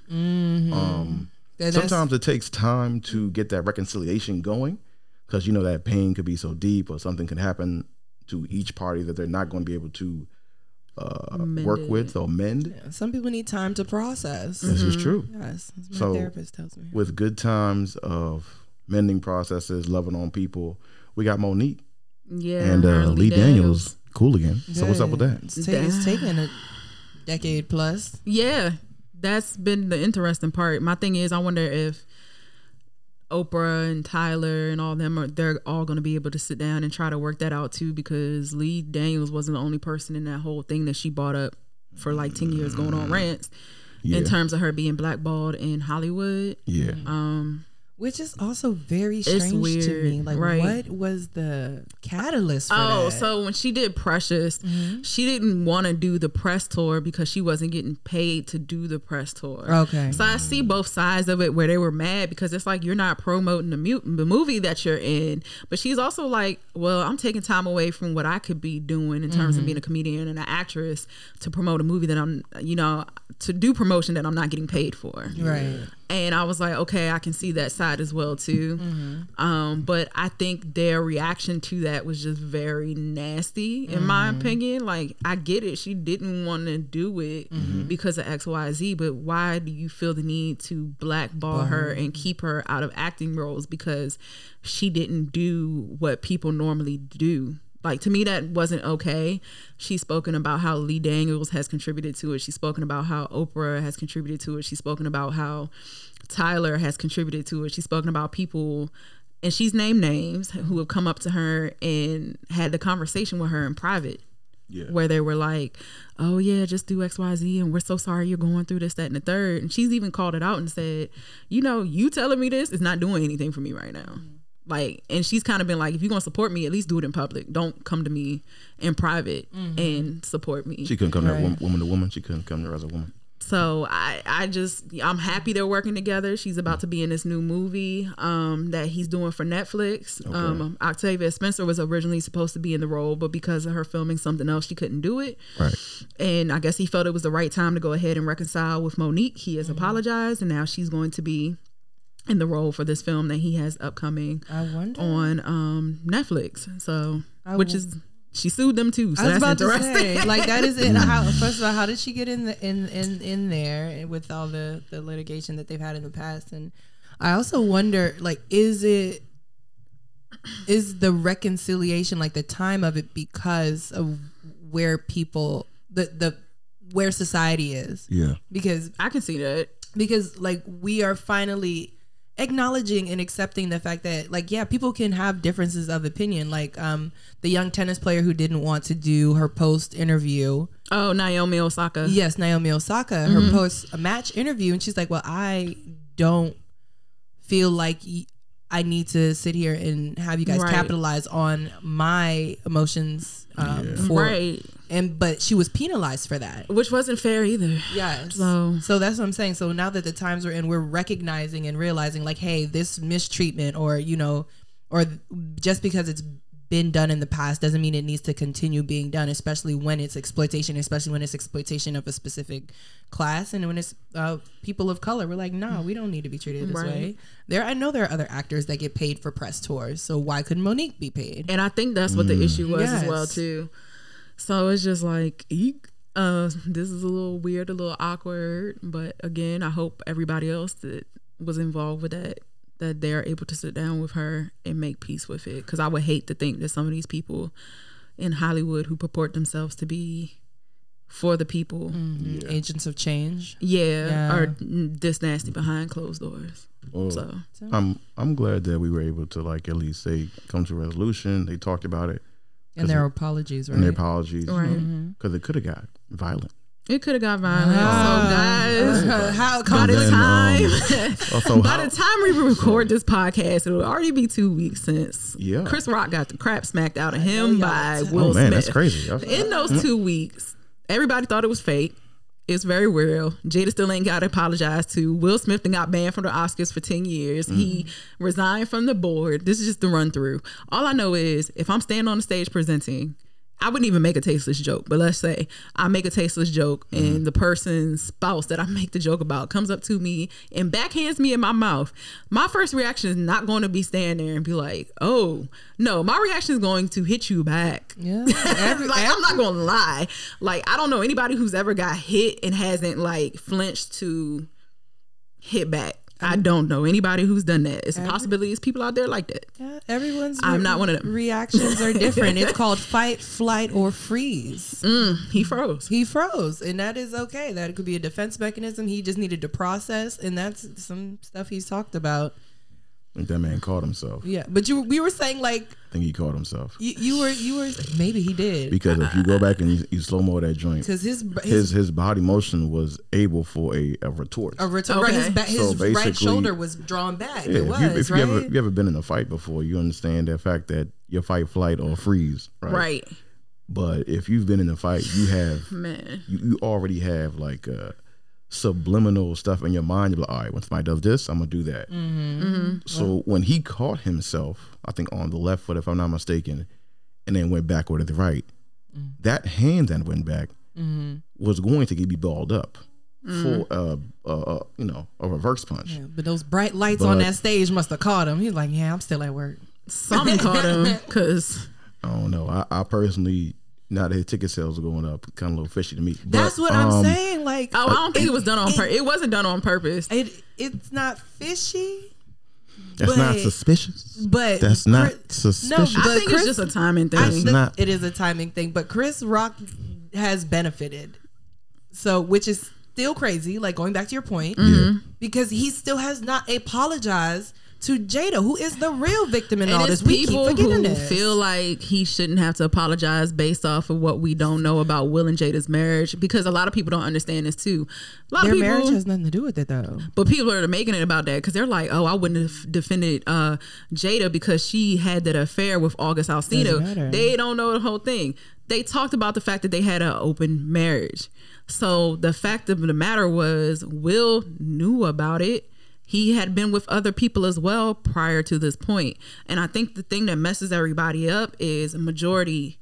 Um, Yeah, sometimes it takes time to get that reconciliation going because you know that pain could be so deep or something can happen to each party that they're not going to be able to uh, work with or mend. Some people need time to process. This is true. Yes, my So, therapist tells me. With good times of mending processes, loving on people, we got Mo'Nique Yeah. and uh, Lee Daniels. cool again. So what's up with that? It's, ta- it's taken a decade plus. Yeah. that's been the interesting part. My thing is, I wonder if Oprah and Tyler and all them are they're all going to be able to sit down and try to work that out too because Lee Daniels wasn't the only person in that whole thing that she brought up for like 10 years going on rants Yeah. in terms of her being blackballed in Hollywood. Yeah. Um Which is also very strange to me. Like, right. what was the catalyst for Oh, that? so when she did Precious, mm-hmm. she didn't want to do the press tour because she wasn't getting paid to do the press tour. Okay. So I see both sides of it where they were mad because it's like you're not promoting the, mu- the movie that you're in. But she's also like, well, I'm taking time away from what I could be doing in terms of mm-hmm. being a comedian and an actress to promote a movie that I'm, you know, to do promotion that I'm not getting paid for. Right. And I was like, okay, I can see that side as well too. Mm-hmm. Um, but I think their reaction to that was just very nasty, in my mm-hmm. opinion. Like, I get it; she didn't want to do it mm-hmm. because of X, Y, Z. But why do you feel the need to blackball her and keep her out of acting roles because she didn't do what people normally do? Like to me, that wasn't okay. She's spoken about how Lee Daniels has contributed to it. She's spoken about how Oprah has contributed to it. She's spoken about how Tyler has contributed to it. She's spoken about people, and she's named names who have come up to her and had the conversation with her in private, Yeah. where they were like, "Oh yeah, just do X, Y, Z," and we're so sorry you're going through this, that, and the third. And she's even called it out and said, "You know, you telling me this is not doing anything for me right now." Like, and she's kind of been like, if you're gonna support me, at least do it in public. Don't come to me in private and support me. She couldn't come there Right. woman, woman to woman. She couldn't come there as a woman. So I, I just, I'm happy they're working together. She's about to be in this new movie um, that he's doing for Netflix. Um, Octavia Spencer was originally supposed to be in the role, but because of her filming something else, she couldn't do it. Right. And I guess he felt it was the right time to go ahead and reconcile with Mo'Nique. He has apologized, and now she's going to be in the role for this film that he has upcoming I wonder. on um, Netflix. So, I which w- is she sued them too. So I was that's about to interesting. say, like that is it. How, first of all, how did she get in the in in in there with all the the litigation that they've had in the past? And I also wonder, like, is it is the reconciliation like the time of it because of where people the the where society is? Yeah. Because I can see that. because like we are finally acknowledging and accepting the fact that like yeah people can have differences of opinion like um the young tennis player who didn't want to do her post interview Oh, Naomi Osaka. yes naomi osaka her post a match interview and she's like well i don't feel like y- i need to sit here and have you guys Right. capitalize on my emotions um for Right. And but she was penalized for that Which wasn't fair either. Yes. So- So that's what I'm saying. So now that the times we're in, we're recognizing and realizing like, hey, this mistreatment or, you know, or just because it's been done in the past doesn't mean it needs to continue being done, especially when it's exploitation, especially when it's exploitation of a specific class and when it's uh, people of color. We're like, no, we don't need to be treated this Right. way. There, I know there are other actors that get paid for press tours. So why couldn't Mo'Nique be paid? And I think that's what the issue was as well too. So it's just like eek. Uh, this is a little weird, a little awkward, but again, I hope everybody else that was involved with that that they're able to sit down with her and make peace with it. Because I would hate to think that some of these people in Hollywood who purport themselves to be for the people, Agents of change. yeah, Yeah. are this nasty behind closed doors. Well, So I'm I'm glad that we were able to like at least say come to a resolution. They talked about it And their apologies, right? and their apologies, Right. Because it could have got violent. it could have got violent. So guys. Uh, how By come the then, time, Also, by how- the time we record this podcast, it'll already be two weeks since Yeah. Chris Rock got the crap smacked out of him by Will oh man, Smith. that's crazy. That's- In those two weeks, everybody thought it was fake. It's very real. Jada still ain't got to apologize to. Will Smith and got banned from the Oscars for 10 years. He mm-hmm. resigned from the board. This is just the run through. All I know is if I'm standing on the stage presenting, I wouldn't even make a tasteless joke, but let's say I make a tasteless joke mm-hmm. and the person's spouse that I make the joke about comes up to me and backhands me in my mouth. My first reaction is not going to be stand there and be like, "Oh, no." My reaction is going to hit you back. Yeah. like I'm not gonna lie. Like I don't know anybody who's ever got hit and hasn't like flinched to hit back. I don't know anybody who's done that. It's a possibility. It's people out there like that. Yeah, everyone's I'm not one of them. reactions are different. it's called fight, flight, or freeze. Mm, he froze. He froze, and that is okay. That could be a defense mechanism. He just needed to process, and that's some stuff he's talked about. I think that man caught himself. Yeah, but you we were saying like I think he caught himself you, you were you were maybe he did because if you go back and you, you slow mo that joint, because his his, his his body motion was able for a, a retort. a return, right, his, Okay. ba- his So right shoulder was drawn back. Yeah, it if was you, if right. you ever if you ever been in a fight before, you understand that fact that your fight, flight, or freeze, right? Right. But if you've been in a fight, you have Man. you, you already have like uh, subliminal stuff in your mind. You're like, all right, when somebody does this, I'm gonna do that. Mm-hmm. So when he caught himself, I think on the left foot, if I'm not mistaken, and then went backward to the right, Mm. that hand that went back Mm-hmm. was going to get me balled up for uh, uh, uh, you know a reverse punch. Yeah, but those bright lights on that stage must have caught him. He's like, yeah, I'm still at work. Something caught him because I don't know. I, I personally, now that his ticket sales are going up, kind of a little fishy to me. But, That's what I'm um, saying. Like, oh, I don't think it was done on purpose. It wasn't done on purpose. it it's not fishy, That's not suspicious. but That's not Chris- suspicious. No, I think Chris- it's just a timing thing. I That's think not- it is a timing thing. But Chris Rock has benefited, so which is still crazy. Like going back to your point, Mm-hmm. because he still has not apologized to Jada, who is the real victim in and all this. We keep people forgetting who this. feel like he shouldn't have to apologize based off of what we don't know about Will and Jada's marriage because a lot of people don't understand this too. A lot Their of people, marriage has nothing to do with it, though. but people are making it about that because they're like, oh, I wouldn't have defended uh, Jada because she had that affair with August Alsina. They don't know the whole thing. They talked about the fact that they had an open marriage. So the fact of the matter was, Will knew about it. He had been with other people as well prior to this point. And I think the thing that messes everybody up is a majority,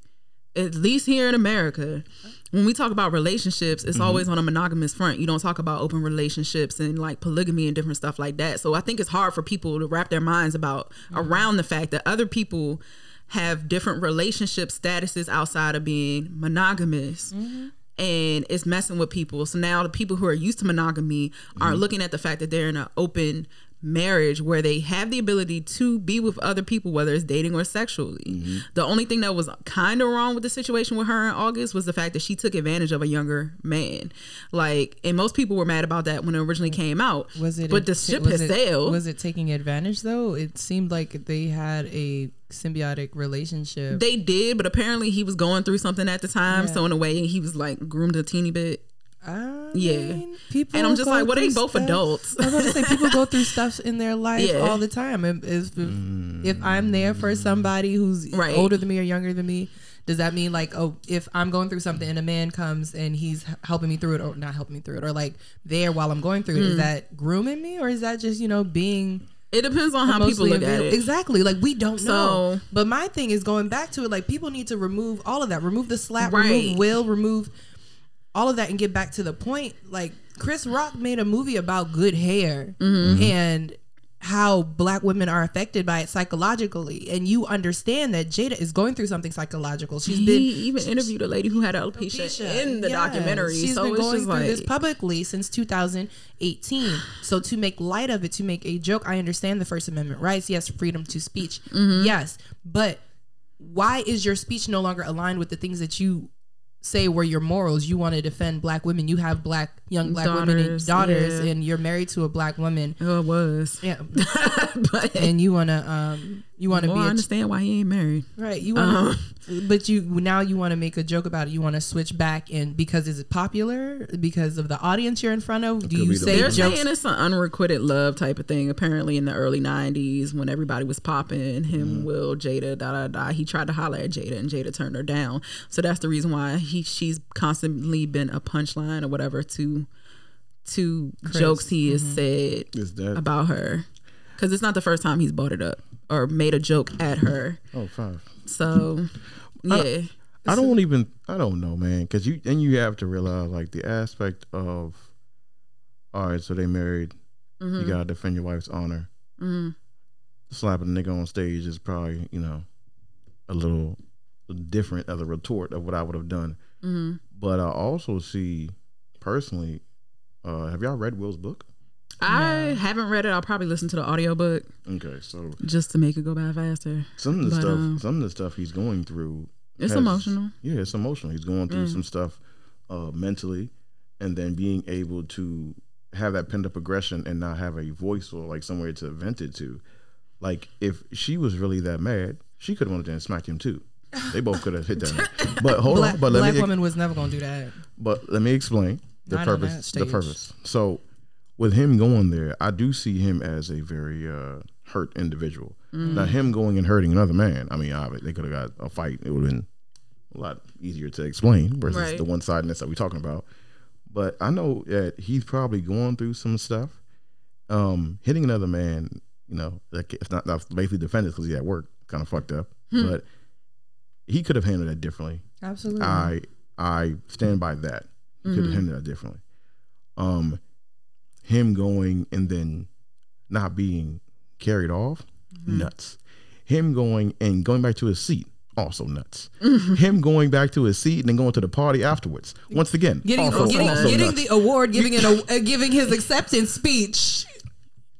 at least here in America, when we talk about relationships, it's mm-hmm. always on a monogamous front. You don't talk about open relationships and like polygamy and different stuff like that. So I think it's hard for people to wrap their minds about around the fact that other people have different relationship statuses outside of being monogamous. Mm-hmm. And it's messing with people. So now the people who are used to monogamy are mm-hmm. looking at the fact that they're in an open marriage where they have the ability to be with other people, whether it's dating or sexually. Mm-hmm. The only thing that was kind of wrong with the situation with her in August was the fact that she took advantage of a younger man. Like, and most people were mad about that when it originally came out. Was it? But a- the ship has it- sailed. Was it taking advantage though? It seemed like they had a symbiotic relationship. They did, but apparently he was going through something at the time. Yeah. So in a way, he was like groomed a teeny bit. I Yeah. mean, people. And I'm just like, well, they through both stuff. adults. I was about to say people go through stuff in their life Yeah. all the time. If, if, if I'm there for somebody who's Right. older than me or younger than me, does that mean like, oh, if I'm going through something and a man comes and he's helping me through it or not helping me through it or like there while I'm going through it, Hmm. is that grooming me or is that just you know being It depends on how people look at it. Exactly. Like we don't know. But my thing is going back to it. Like people need to remove all of that. Remove the slap. Right. Remove will. Remove all of that and get back to the point. Like Chris Rock made a movie about good hair Mm-hmm. and how black women are affected by it psychologically and you understand that Jada is going through something psychological. She's He been even interviewed a lady who had alopecia, Alopecia. in the Yeah. documentary. She's so been going through like this publicly since 2018. So to make light of it, to make a joke, I understand the First Amendment rights. Yes, freedom to speech. Mm-hmm. Yes, but why is your speech no longer aligned with the things that you say were your morals? You want to defend black women. You have black young black women and Daughters, daughters, yeah. and you're married to a black woman. oh, it was. Yeah, but and you want to um you want to well, be I a understand why he ain't married. Right. You want to, but you now you want to make a joke about it. You want to switch back and because is it popular? Because of the audience you're in front of? Do you be the say They're jokes? saying it's an unrequited love type of thing. Apparently, in the early '90s, when everybody was popping, him, Will, Jada, da da da, he tried to holler at Jada, and Jada turned her down. So that's the reason why he she's constantly been a punchline or whatever to to jokes he has said Is that about her, because it's not the first time he's brought it up or made a joke at her. oh five? So yeah, I don't even I don't know, man, because you and you have to realize like the aspect of all right, so they married. Mm-hmm. You gotta defend your wife's honor. Slapping a nigga on stage is probably you know a little different as a retort of what I would have done. Mm-hmm. But I also see personally. Uh, have y'all read Will's book? I haven't read it. I'll probably listen to the audiobook Okay, so just to make it go by faster. some of the But, stuff, um, some of the stuff he's going through, It's has- emotional. Yeah, it's emotional. He's going through some stuff uh, mentally, and then being able to have that pent up aggression and not have a voice or like somewhere to vent it to. Like if she was really that mad, she could have went there and smacked him too. They both could have hit that. But hold Black, on, but let black me woman was never gonna do that. but let me explain the Not purpose. The purpose. So, with him going there, I do see him as a very uh, hurt individual. Mm. Now, him going and hurting another man. I mean, obviously, they could have got a fight. It would have been a lot easier to explain versus Right. the one sidedness that we're talking about. But I know that he's probably going through some stuff. Um, hitting another man, you know, like it's not that's basically defended because he's at work, kind of fucked up. Hmm. But he could have handled that differently. Absolutely. I I stand by that. He could have Mm-hmm. handled that differently. Um, him going and then not being carried off, Mm-hmm. nuts. Him going and going back to his seat, also nuts. Mm-hmm. Him going back to his seat and then going to the party afterwards. Once again, getting also, getting, also getting the award, giving it a, uh, giving his acceptance speech.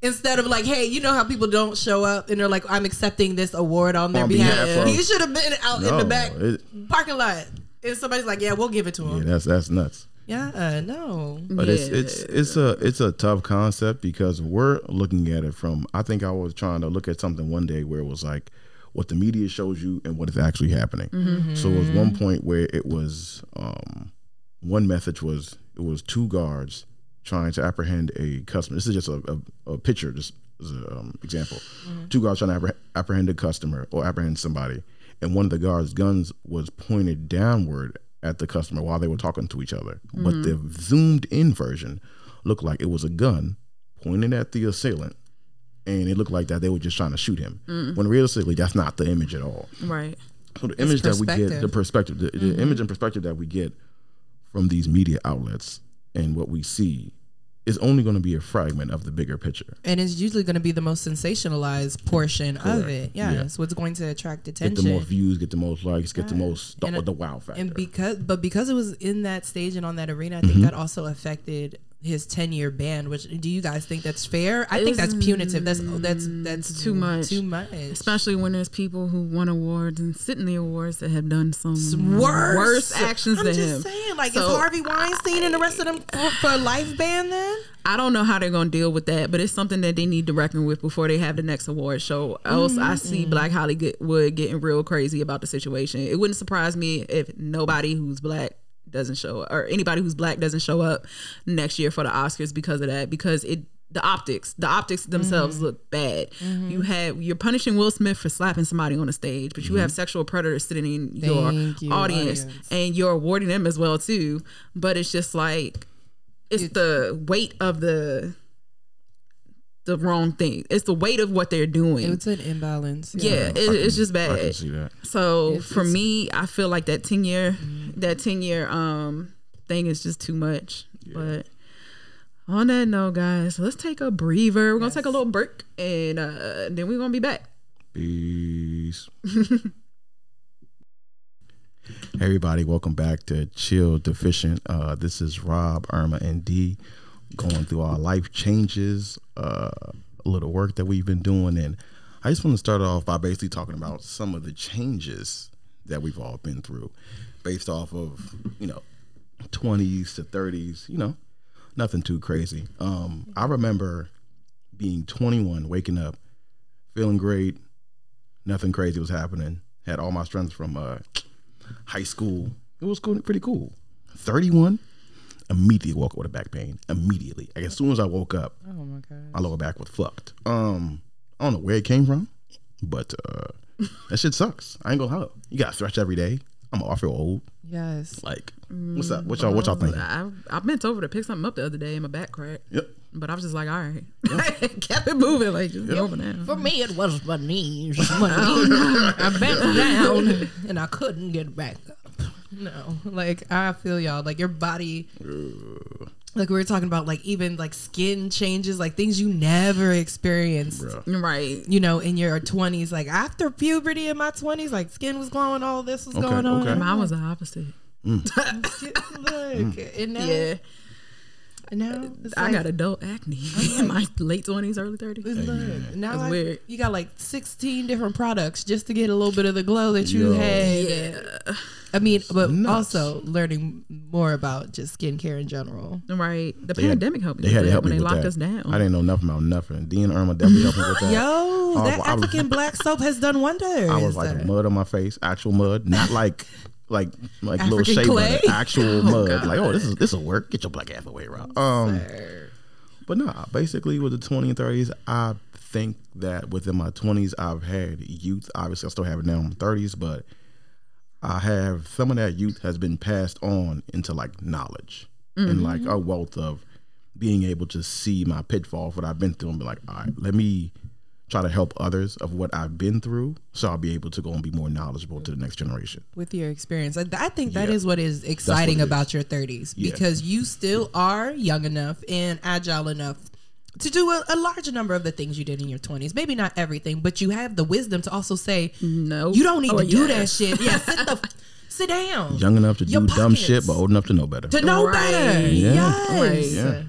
Instead of like, hey, you know how people don't show up and they're like, I'm accepting this award on their On behalf. behalf he should have been out in the back it- parking lot. And somebody's like, yeah, we'll give it to him. yeah, that's that's nuts. Yeah, uh, no. But it's Yeah. it's it's a it's a tough concept because we're looking at it from I think I was trying to look at something one day where it was like what the media shows you and what is actually happening. So it was one point where it was um, one message was it was two guards trying to apprehend a customer. This is just a, a, a picture, just as an um, example. Two guards trying to appreh- apprehend a customer or apprehend somebody, and one of the guards' guns was pointed downward at the customer while they were talking to each other. But mm-hmm. the zoomed in version looked like it was a gun pointed at the assailant, and it looked like that they were just trying to shoot him. Mm. When realistically, that's not the image at all. Right. So the image that we get, perspective. the perspective, the, the mm-hmm. image and perspective that we get from these media outlets and what we see is only going to be a fragment of the bigger picture. And it's usually going to be the most sensationalized portion of it. Yeah, Yeah. it's what's going to attract attention. Get the most views, get the most likes, get the most the, And, the wow factor. and because but because it was in that stage and on that arena, I think Mm-hmm. that also affected his ten year ban. Which do you guys think that's fair? I think that's punitive. That's that's mm, that's too much. Too much. Especially when there's people who won awards and sit in the awards that have done some worse, worse actions I'm than just him. saying, like, So, is Harvey Weinstein and the rest of them for, for a life ban then? I don't know how they're gonna deal with that, but it's something that they need to reckon with before they have the next award show. Else, I see mm-hmm. Black Hollywood getting real crazy about the situation. It wouldn't surprise me if nobody who's black doesn't show up, or anybody who's black doesn't show up next year for the Oscars because of that. Because it, the optics, the optics themselves mm-hmm. look bad. Mm-hmm. You have you're punishing Will Smith for slapping somebody on the stage, but you have mm-hmm. sexual predators sitting in your you, audience, audience. and you're awarding them as well too. But it's just like it's, the weight of the the wrong thing. It's the weight of what they're doing. It's an imbalance. yeah, it, can- it's just I can bad. see that. So It's- for it's- me, I feel like that ten year that ten year um thing is just too much. But on that note, guys, let's take a breather. We're gonna take a little break, and uh, then we're gonna be back. Peace. Hey everybody, welcome back to Chill Deficient. Uh, this is Rob, Irma, and D going through our life changes, uh, a little work that we've been doing. And I just want to start off by basically talking about some of the changes that we've all been through based off of, you know, 20s to 30s, you know, nothing too crazy. Um, I remember being 21, waking up, feeling great, nothing crazy was happening. Had all my strengths from uh, high school. It was cool, pretty cool. 31, immediately woke up with a back pain. Immediately. Like, as soon as I woke up, Oh my god. my lower back was fucked. Um, I don't know where it came from, but uh, that shit sucks. I ain't gonna lie. You got to stretch every day. I'm I feel old. Yes. Like, what's up? What y'all? What y'all thinking? I I bent over to pick something up the other day, and my back cracked. Yep. But I was just like, all right, kept it moving, like just get over now. For me, it was my knees. My knees. I bent down and I couldn't get back up. No, like I feel y'all. Like your body, like we were talking about, like even like skin changes, like things you never experienced. Bruh. Right. You know, in your twenties, like after puberty in my twenties, like skin was glowing, all this was Okay, going on. okay. Mine was the opposite. Mm. Look, mm. and now, Yeah. Now it's I like- got adult acne in my late twenties, early thirties. Look, now I- weird. you got like 16 different products just to get a little bit of the glow that you Yo. had. Yeah, I mean, but Nuts. also learning more about just skincare in general. right. The They had- pandemic helped me They had to help when me they with locked that. us down. I didn't know nothing about nothing. Dean Irma definitely helped me with that. Yo, that I was- African black soap has done wonders. I was like mud on my face, actual mud, not like like like little African shea clay? butter, actual mud. Like, oh, this is this will work. Get your black ass away, Rob. Um, but nah, basically with the 20 and 30s, I think that within my 20s, I've had youth. Obviously, I still have it now in my 30s, but I have some of that youth has been passed on into like knowledge and like a wealth of being able to see my pitfalls, what I've been through, and be like, all right, let me try to help others of what I've been through, so I'll be able to go and be more knowledgeable to the next generation. with your experience. I, I think that Yeah. is what is exciting it about is. your 30s Yeah. because you still are young enough and agile enough to do a, a larger number of the things you did in your 20s. Maybe not everything, but you have the wisdom to also say, no, you don't need Or to do that shit. Yeah, sit, the, sit down. Young enough to Your do dumb shit, but old enough to know better. to know Right. better. Yeah. Yes. Right. Yeah.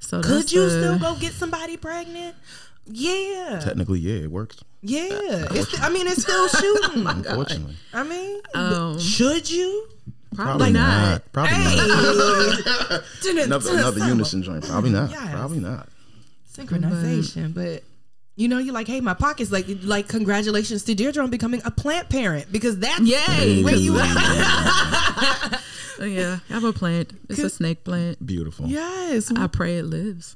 So Could you the- still go get somebody pregnant? Yeah. Technically, yeah, it works. Yeah. It's, I mean, it's still shooting. Unfortunately, I mean, Um, should you? Probably, not. Probably not. Another, another unison joint. Probably not. Yes. Probably not. synchronization, but you know, you're like, hey, my pockets like like congratulations to Deirdre on becoming a plant parent because that's Yay! where you at. Oh, yeah, I have a plant. It's a snake plant. Beautiful. Yes, I pray it lives.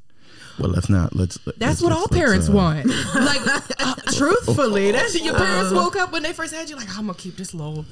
Well, let's not. Let's. that's let's- what let's- all parents uh, want. Like, uh, truthfully, that's your parents woke up when they first had you. Like, I'm gonna keep this little,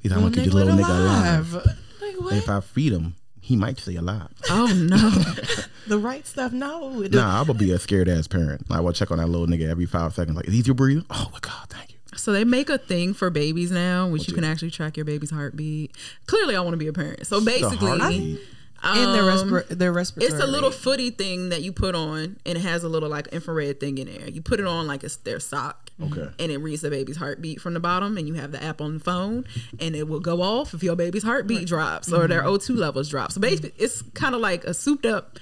He's like, I'm gonna keep this little nigga nigga alive. alive. Like, what? If I feed him, he might stay alive. Oh no! the right stuff? No. Nah, I'm gonna be a scared ass parent. I would check on that little nigga every five seconds. Like, is he still breathing? Oh my god, thank you. so they make a thing for babies now, which you it? can actually track your baby's heartbeat. Clearly, I want to be a parent. So The basically, heartbeat. and their um, respir- their respiratory. It's a little footy thing that you put on, and it has a little like infrared thing in there. You put it on like it's their sock. Okay. And it reads the baby's heartbeat from the bottom, and you have the app on the phone, and it will go off if your baby's heartbeat drops or their O2 levels drop. So basically, it's kind of like a souped up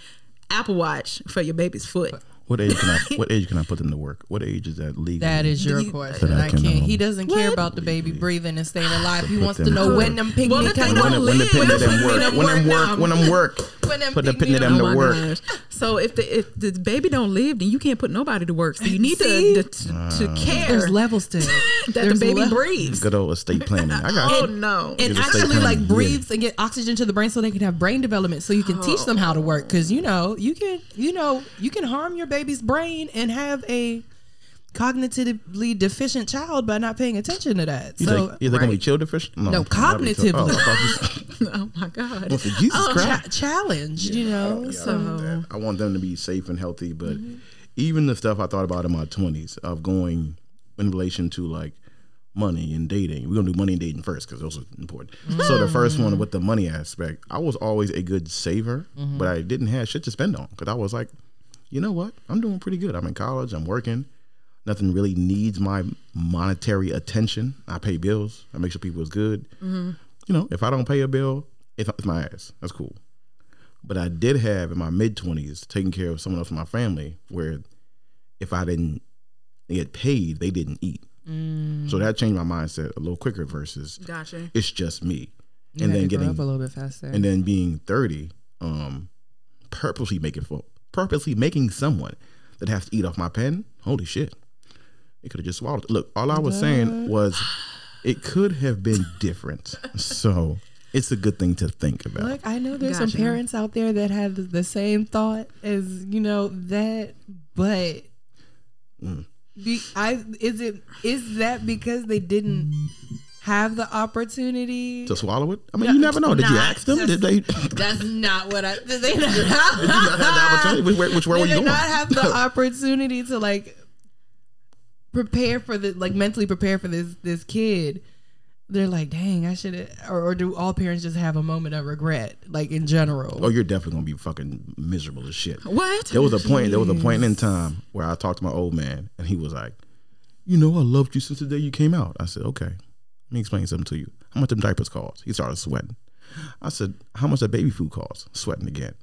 Apple Watch for your baby's foot. What age can I? What age can I put them to work? What age is that legal? That is your question. I I can, can't. um, He doesn't care about the baby breathing and staying alive. He wants to know when them pygmy Well, if they come don't when, when the live, pin when them the work, pin when them them work, work when them work, When them put the pygmy pin to them don't- to Oh my work. gosh. So if the if the baby don't live, then you can't put nobody to work. So you need See? to, to, to uh, care There's levels to it. that the baby le- breathes. Good old estate planning. I got Oh you. no! and actually like planning, breathes and get oxygen to the brain so they can have brain development so you can teach oh. them how to work because you know you can you know you can harm your baby's brain and have a cognitively deficient child by not paying attention to that You so think, you think I'm gonna be chill deficient? No, probably chill- cognitively. Oh, I thought you- oh my god! Said, Jesus cha- Christ. challenged you know Yeah, I so want. I want them to be safe and healthy. But Mm-hmm. even the stuff I thought about in my twenties of going in relation to like money and dating, we're gonna do money and dating first because those are important. So the first one with the money aspect, I was always a good saver, Mm-hmm. but I didn't have shit to spend on because I was like, you know what, I'm doing pretty good. I'm in college. I'm working. Nothing really needs my monetary attention. I pay bills. I make sure people is good. You know, if I don't pay a bill, it's, it's my ass. That's cool. But I did have in my mid twenties taking care of someone else in my family where if I didn't get paid, they didn't eat. So that changed my mindset a little quicker versus Gotcha. it's just me. You and then getting up a little bit faster and then being 30, um, purposely making for purposely making someone that has to eat off my pen. Holy shit. It could have just swallowed. it. Look, all I was saying was it could have been different. so it's a good thing to think about. Look, I know there's Gotcha. some parents out there that have the- the same thought as you know that, but Mm. be, I is it is that because they didn't have the opportunity? to swallow it? I mean, you never know. Did you ask them? Did they? That's not what I. Did they not you not have the opportunity? Which, where, which way were you they going? not have the opportunity to like prepare for the like mentally prepare for this this kid? They're like, dang, I should. Or, or do all parents just have a moment of regret, like in general? Oh, you're definitely gonna be fucking miserable as shit. What? There was a point. There was a point in time where I talked to my old man, and he was like, "You know, I loved you since the day you came out." I said, "Okay, let me explain something to you. How much them diapers cost?" He started sweating. I said, "How much that baby food cost?" Sweating again.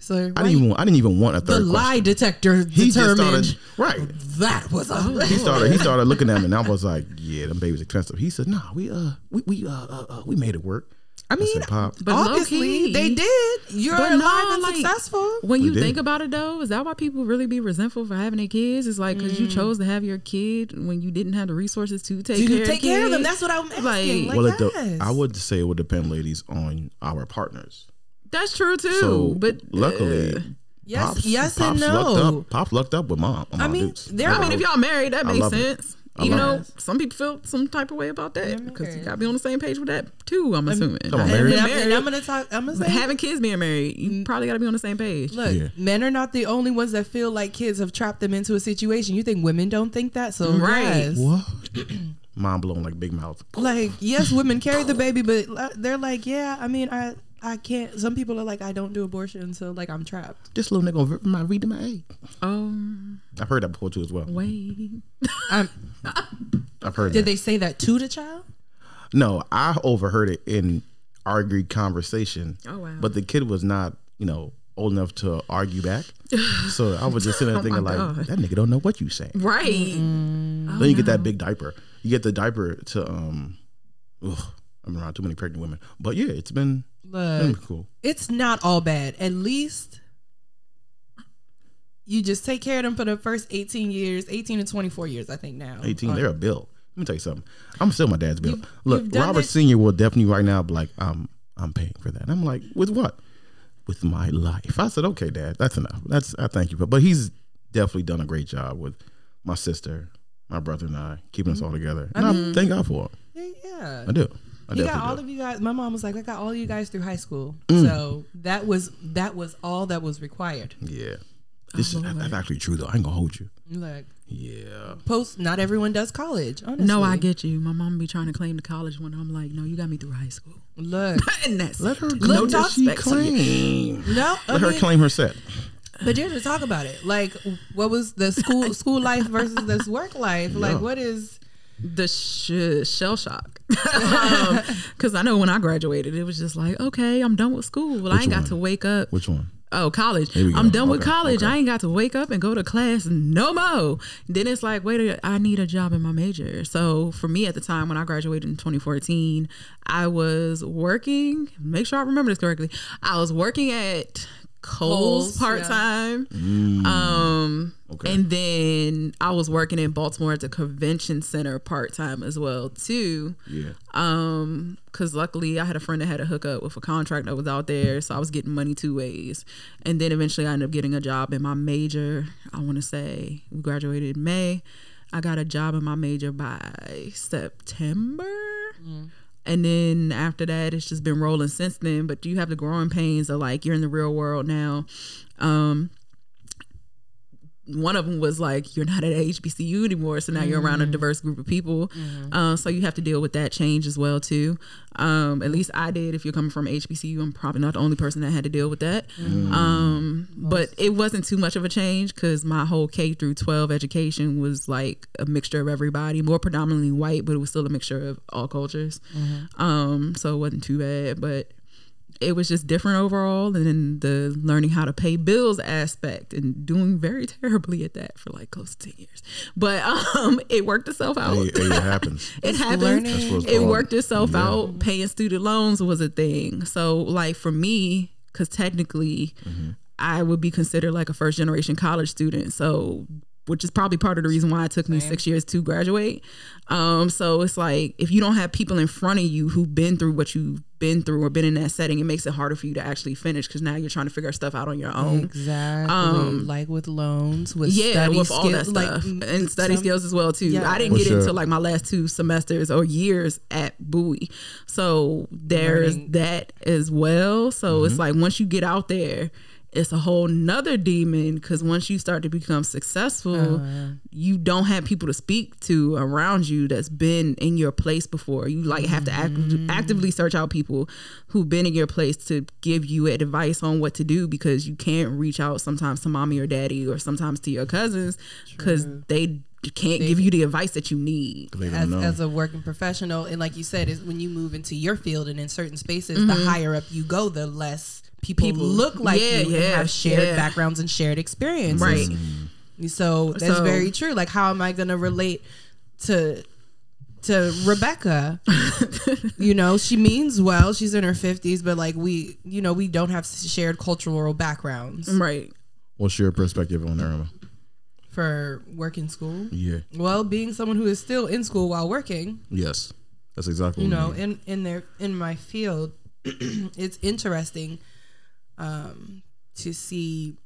So I didn't even. I didn't even want a third. the lie question. detector He determined started right. that was a He started. He started looking at me, and I was like, "Yeah, them babies expensive." He said, "Nah, we uh, we we uh, uh, uh we made it work." I mean, said, "Pop." But obviously key- they did. You're But alive no, and like, successful. When We you did. think about it, though, is that why people really be resentful for having their kids? It's like because you chose to have your kid when you didn't have the resources to take Do care you of care of them? That's what I'm asking. Like- Like, well, it yes. de- I would say it would depend, ladies, on our partners. That's true too. So, but luckily, uh, Yes, Pops, yes Pops and lucked no. up. Pops lucked up with mom. I mean, there I mean, if y'all married, that I makes love it. sense. I Even though it. some people feel some type of way about that because you gotta be on the same page with that too. I'm assuming. Come on, Not And, married. having I'm, and married, I'm gonna talk. I'm gonna say, having kids being married, you probably gotta be on the same page. look, Yeah. men are not the only ones that feel like kids have trapped them into a situation. You think women don't think that? So Right. yes. What? Mind blown like big mouth. Like yes, women carry the baby, but they're like, yeah. I mean, I I can't. Some people are like, I don't do abortion, so like I'm trapped. This little nigga over my reading my egg. Oh I've heard that before too as well. wait, I'm, I've heard that did that. they say that to the child? No, I overheard it in argued conversation. Oh, wow. But the kid was not, you know, old enough to argue back. so I was just sitting there Oh, thinking my like, God. that nigga don't know what you saying. right? then you get that big diaper. You get the diaper to um. Ugh, I'm around too many pregnant women, but yeah, it's been, been cool. it's not all bad. At least you just take care of them for the first 18 years, 18 to 24 years, I think now. 18, Uh, they're a bill. Let me tell you something. I'm still my dad's bill. You've- Look, you've Robert it- Senior will definitely right now be like, I'm I'm paying for that. And I'm like, with what? With my life. I said, okay, Dad, that's enough. That's I thank you for. But he's definitely done a great job with my sister, my brother, and I keeping us all together. And I, thank God for him. yeah. I do. I He got all do. of you guys. My mom was like, I got all of you guys through high school. Mm. So that was that was all that was required. yeah. This Oh, is that's actually true though. I ain't gonna hold you. Like Yeah. post, not everyone does college. Honestly, No, I get you. My mom be trying to claim the college when I'm like, no, you got me through high school, Look, and that's Let her it. claim no what she disrespect to you. claim. no, I Let her claim her set. but you're to talk about it. Like, what was the school school life versus this work life? Yeah. Like, what is? The sh- shell shock because I know when I graduated, it was just like, okay, I'm done with school. Well, I Which ain't got to wake up. Which one? Oh, college. I'm done with college. okay. I ain't got to wake up and go to class no more. Then it's like, wait, a- I need a job in my major. So for me at the time when I graduated in 2014, I was working. Make sure I remember this correctly. I was working at Kohl's, Kohl's part time. Mm. Um, Okay. and then I was working in Baltimore at the convention center part time as well too. Yeah. Um, cause luckily I had a friend that had a hookup with a contract that was out there, so I was getting money two ways. And then eventually I ended up getting a job in my major. I want to say we graduated in May. I got a job in my major by September. And then after that, it's just been rolling since then. But you have the growing pains of like you're in the real world now. Um, one of them was like you're not at HBCU anymore, so now you're around a diverse group of people. Uh, so you have to deal with that change as well too. Um, at least I did. If you're coming from HBCU, I'm probably not the only person that had to deal with that. Um, but it wasn't too much of a change because my whole K through 12 education was like a mixture of everybody, more predominantly white, but it was still a mixture of all cultures. Um, so it wasn't too bad, but it was just different overall and then the learning how to pay bills aspect and doing very terribly at that for like close to 10 years but um it worked itself out Hey, hey, it happens. it happened learning. That's what it's it worked itself Yeah. out paying student loans was a thing so like for me because technically Mm-hmm. i would be considered like a first generation college student so which is probably part of the reason why it took me six years to graduate um so it's like if you don't have people in front of you who've been through what you've been through or been in that setting it makes it harder for you to actually finish because now you're trying to figure stuff out on your own Exactly. like with loans, with Um, yeah, study with all that skill- like, stuff mm, and study some- skills as well too. Yeah. I didn't For get sure. into like my last two semesters or years at Bowie, so there's Learning. that as well. So it's like once you get out there. It's a whole nother demon because once you start to become successful, you don't have people to speak to around you that's been in your place before. You like have to act, actively search out people who've been in your place to give you advice on what to do because you can't reach out sometimes to mommy or daddy or sometimes to your cousins because they can't give you the advice that you need. As, as a working professional and like you said is when you move into your field and in certain spaces Mm-hmm. the higher up you go the less people, People. look like Yeah, you and have shared yeah. backgrounds and shared experiences. Right. Mm-hmm. So that's So- very true. Like, how am I going to relate to to Rebecca? you know, she means well. She's in her fifties, but like we, you know, we don't have shared cultural backgrounds Right. What's your perspective on Irma? for work in school. Yeah. Well, being someone who is still in school while working, Yes. That's exactly you what I know, mean. in in their in my field, it's interesting um, to see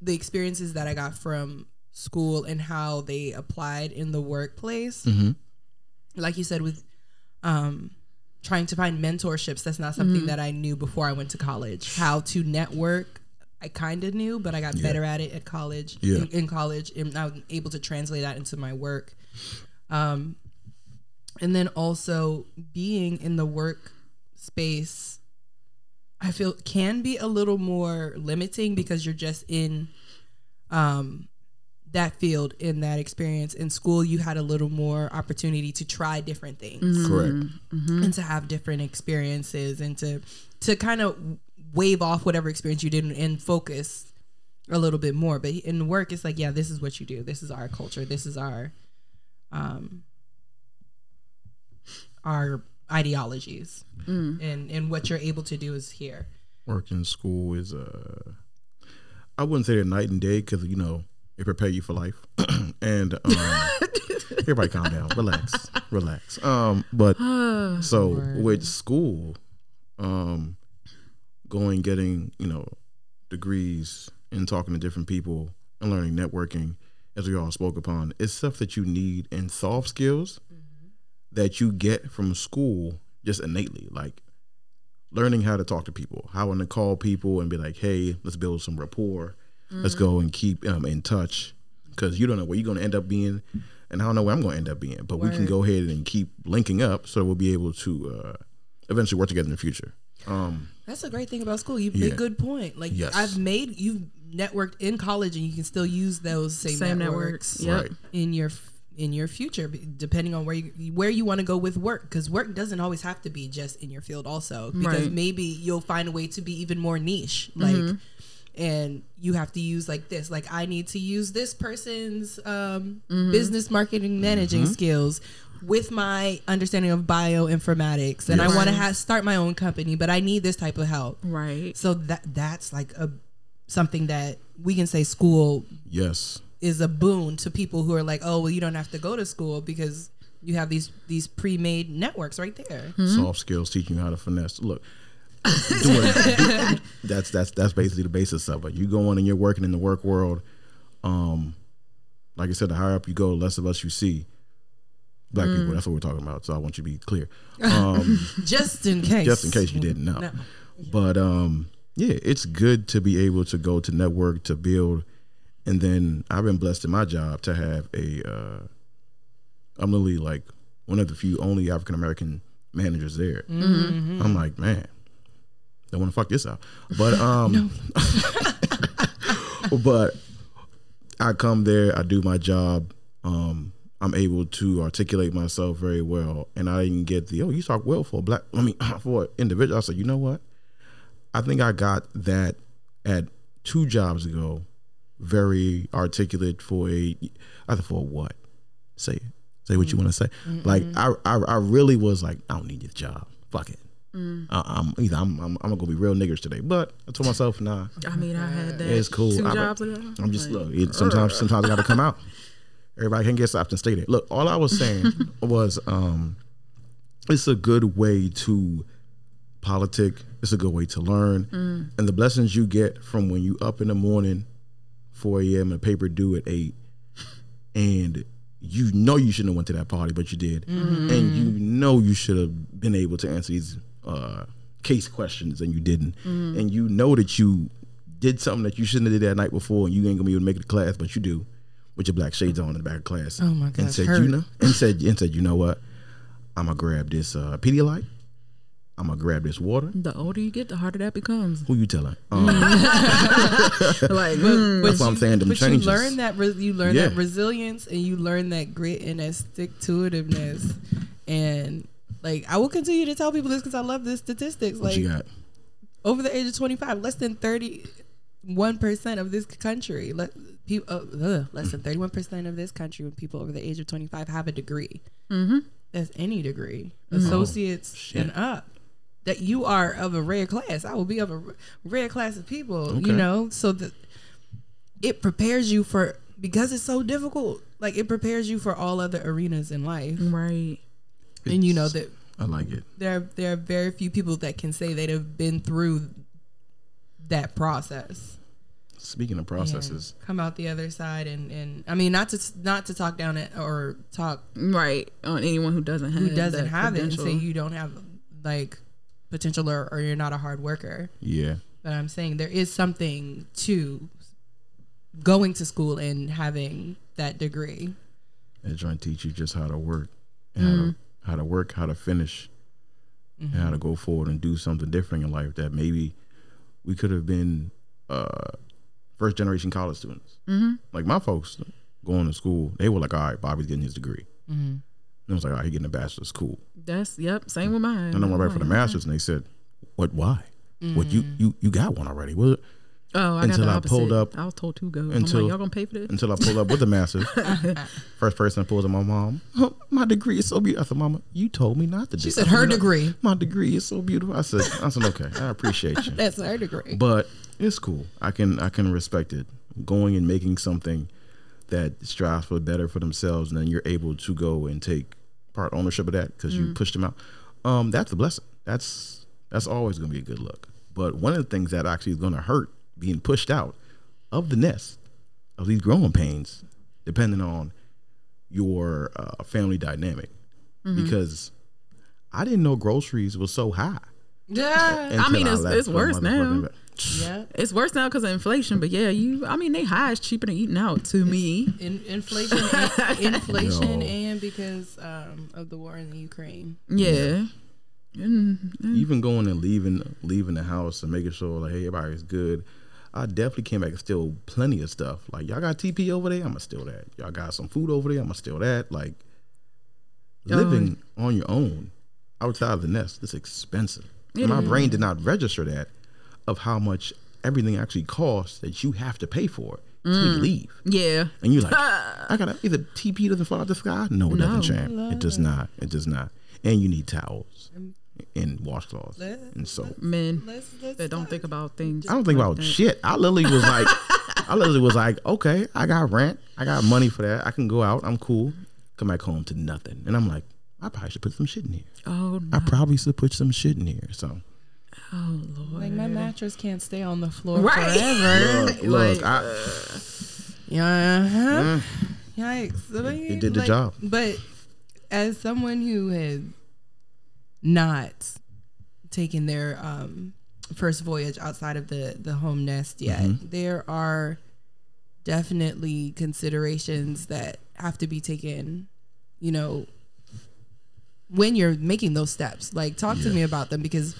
the experiences that I got from school and how they applied in the workplace. Mhm. Like you said, with um, trying to find mentorships, that's not something that I knew before I went to college. How to network. I kind of knew, but I got better at it at college. Yeah. In, in college, and I was able to translate that into my work. Um, and then also being in the work space i feel can be a little more limiting because you're just in um that field in that experience. In school you had a little more opportunity to try different things. Correct. and to have different experiences and to to kind of wave off whatever experience you did and focus a little bit more. But in work it's like yeah this is what you do. This is our culture. This is our um our ideologies and and what you're able to do is here Work in school is uh I wouldn't say they're night and day because you know it prepare you for life. and um everybody calm down. Relax. Relax. Um but so with school, um going getting, you know, degrees and talking to different people and learning networking, as we all spoke upon, it's stuff that you need in soft skills that you get from school just innately. Like learning how to talk to people, how to call people and be like, hey, let's build some rapport. Let's go and keep um, in touch because you don't know where you're going to end up being, and I don't know where I'm going to end up being. But we can go ahead and keep linking up so we'll be able to uh, eventually work together in the future. Um, That's a great thing about school. You Yeah. made a good point. Like Yes. I've made you've networked in college, and you can still use those same, Same networks, networks. Yep. Right. in your in your future, depending on where you where you want to go with work. Because work doesn't always have to be just in your field, also. Because Right. maybe you'll find a way to be even more niche, like. Mm-hmm. And you have to use like this. Like I need to use this person's um, Mm-hmm. business marketing managing skills with my understanding of bioinformatics, and I want to ha- start my own company, but I need this type of help. Right. So that that's like a something that we can say school yes. Is a boon to people who are like, oh, well, you don't have to go to school because you have these these pre-made networks right there. soft skills, teaching you how to finesse. Look, doing, that's that's that's basically the basis of it. You go on and you're working in the work world. Um, like I said, the higher up you go, the less of us you see. Black people. That's what we're talking about. So I want you to be clear. Um, Just in case. just in case you didn't know. No. But um, yeah, it's good to be able to go to network to build, and then I've been blessed in my job to have a. Uh, I'm literally like one of the few only African American managers there. I'm like, man, don't want to fuck this up. but um, but I come there, I do my job. Um, I'm able to articulate myself very well, and I didn't get the oh, you talk well for a black. I mean, for an individual. I said, you know what? I think I got that at two jobs ago. Very articulate for a either for what? Say it. Say what you want to say. Mm-hmm. Like mm-hmm. I, I, I really was like, I don't need your job. Fuck it. Mm. I, I'm either I'm, I'm I'm gonna be real niggers today, but I told myself, nah, I mean, I had that. it's cool. Two I- jobs ago. I'm just Like, look. It, sometimes sometimes I got to come out. Everybody can get stopped and stay there. Look, all I was saying was, um, it's a good way to politic. It's a good way to learn, mm. and the blessings you get from when you up in the morning, 4 a.m. and paper due at eight, and you know you shouldn't have went to that party, but you did, and you know you should have been able to answer these uh, case questions, and you didn't, and you know that you did something that you shouldn't have did that night before, and you ain't gonna be able to make it to class, but you do, with your black shades on in the back of class. Oh my And said, hurt. you know, and said, and said, you know what? I'm gonna grab this uh, Pedialyte. I'm gonna grab this water. The older you get, the harder that becomes. Who you telling? Um, like, mm, That's what I'm saying, them but changes. you learn that re- you learn Yeah. that resilience and you learn that grit and that stick to itiveness and like I will continue to tell people this because I love this statistics. what Like you got? over the age of 25, less than 31% of this country, let, people, uh, ugh, less than 31% of this country with people over the age of 25 have a degree. Mm-hmm. That's any degree, associates shit. and up. That you are of a rare class. I will be of a rare class of people, Okay. you know, so that it prepares you for, because it's so difficult, like it prepares you for all other arenas in life. Right. And you know that I like it. there there are very few people that can say they'd have been through that process. Speaking of processes, and come out the other side and and I mean not to not to talk down it or talk Right. On anyone who doesn't have who doesn't that have it and say you don't have like potential or, or you're not a hard worker. yeah, But I'm saying there is something to going to school and having that degree. it's trying to teach you just how to work, and how to how to work, how to finish, and how to go forward and do something different in life that maybe we could have been uh, first generation college students. Mm-hmm. Like my folks going to school, they were like, "All right, Bobby's getting his degree." And I was like, "All right, he getting a bachelor's, cool." That's yep. Same with mine. And I went back for the master's, and they said, "What? Why? What? You you you got one already? What?" Oh, I Until got the I pulled up- I was told to go. I'm until- like, y'all gonna pay for this? Until I pulled up with the master's, first person that pulls up my mom. "Oh, my degree is so beautiful. I said, "Mama, you told me not to." do She it." said her "No, degree. My degree is so beautiful. I said, "I said okay. I appreciate you." That's her degree. but it's cool. I can I can respect it. Going and making something that strives for better for themselves, and then you're able to go and take part ownership of that because you pushed them out. Um, that's a blessing. That's that's always going to be a good look. But one of the things that actually is going to hurt being pushed out of the nest of these growing pains, depending on your uh, family dynamic, because I didn't know groceries was so high. Yeah. I mean, it's- left it's worse now. Yeah. It's worse now because of inflation. But yeah, you. I mean, they high is cheaper than eating out to me. In, inflation, and, inflation, Yo. and because um, of the war in the Ukraine. Yeah. Mm, even going and leaving leaving the house and making sure like hey everybody's good i definitely came back and steal plenty of stuff like y'all got tp over there i'm gonna steal that y'all got some food over there i'm gonna steal that like living on your own outside of the nest it's expensive and my brain mm-hmm. did not register that of how much everything actually costs that you have to pay for until you mm. leave yeah. and you're like, I gotta either TP doesn't fall out the sky. No, it doesn't, champ. It does not. It does not. And you need towels and washcloths and soap. Men Let's, let's that don't think about things. I don't think like about that. shit. I literally was like, I literally was like, okay, I got rent. I got money for that. I can go out. I'm cool. Come back home to nothing. And I'm like, I probably should put some shit in here. Oh no. I probably should put some shit in here. So Oh lord. Like my mattress can't stay on the floor Right. forever. look, look, Like, I, yeah. huh Yikes. I mean, It did the job. But as someone who has not taken their um, first voyage outside of the, the home nest yet, Mm-hmm. there are definitely considerations that have to be taken, you know, when you're making those steps. Like, talk to me about them because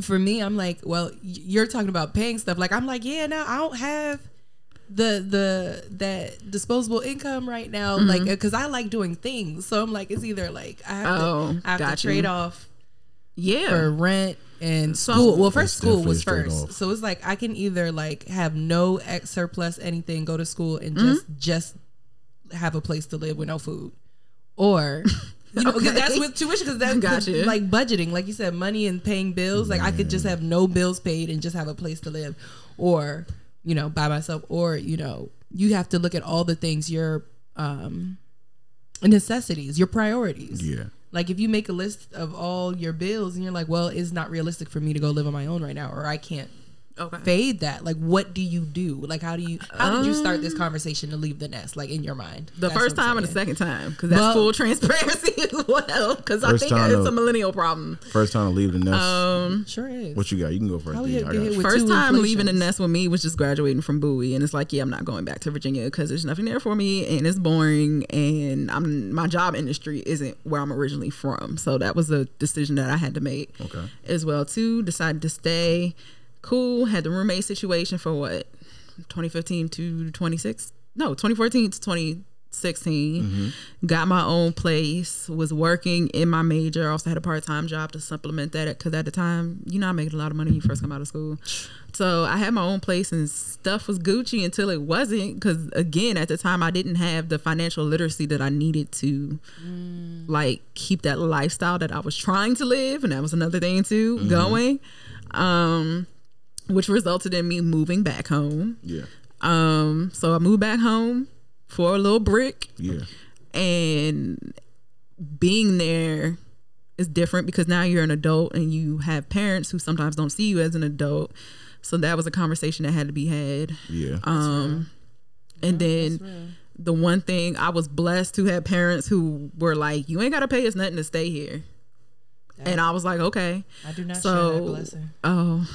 for me, I'm like, well, you're talking about paying stuff. Like, I'm like, yeah, no, I don't have the the that disposable income right now. Mm-hmm. Like, because I like doing things, so I'm like, it's either like I have Oh, to I have got to you. trade off yeah. for rent and So- school. Well, first school was first, off. so it's like I can either like have no ex surplus anything, go to school and Mm-hmm. just just have a place to live with no food, or. You know, because Okay. that's with tuition. Because that's Gotcha. like budgeting, like you said, money and paying bills. Like I could just have no bills paid and just have a place to live, or you know, by myself, or you know, you have to look at all the things your um necessities, your priorities. yeah. Like if you make a list of all your bills and you're like, well, it's not realistic for me to go live on my own right now, or I can't Okay. fade that. Like, what do you do? Like, how do you? How did you start this conversation to leave the nest? Like in your mind, The That's first time and the second time, because that's Well- full transparency as well. Because I think it's a millennial problem. First time to leave the nest. Um, sure is. what you got? You can go first. How D. we I get hit first two time leaving the nest with me was just graduating from Bowie, and it's like, yeah, I'm not going back to Virginia because there's nothing there for me, and it's boring, and I'm my job industry isn't where I'm originally from, so that was a decision that I had to make. Okay. As well too, decided to stay. Cool. Had the roommate situation for what, 2015 to 26? No, 2014 to 20 16 mm-hmm. got my own place was working in my major. Also had a part-time job to supplement that because at the time you know i making a lot of money when you first come out of school. So i had my own place and stuff was gucci until it wasn't because again at the time i didn't have the financial literacy that i needed to mm. like keep that lifestyle that i was trying to live and that was another thing too mm-hmm. going. Um which resulted in me moving back home Yeah. um, so I moved back home for a little brick, Yeah. and being there is different because now you're an adult and you have parents who sometimes don't see you as an adult. So that was a conversation that had to be had. Yeah. Um, and then the one thing I was blessed to have parents who were like, "You ain't got to pay us nothing to stay here," and I was like, "Okay." I do not share So, that blessing. oh,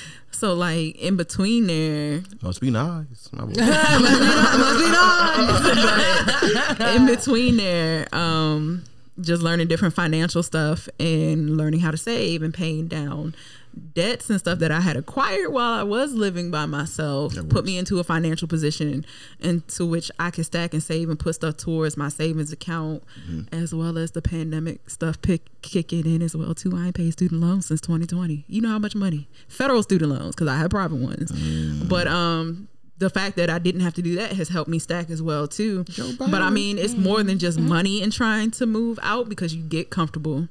so like in between there, Must be nice. My boy. in between there, um, just learning different financial stuff and learning how to save and paying down debts and stuff that I had acquired while I was living by myself put me into a financial position into which I could stack and save and put stuff towards my savings account as well as the pandemic stuff pick kicking in as well too. I ain't paid student loans since 2020. You know how much money? Federal student loans because I had private ones. But um the fact that I didn't have to do that has helped me stack as well too. But I mean, it's more than just money and trying to move out because you get comfortable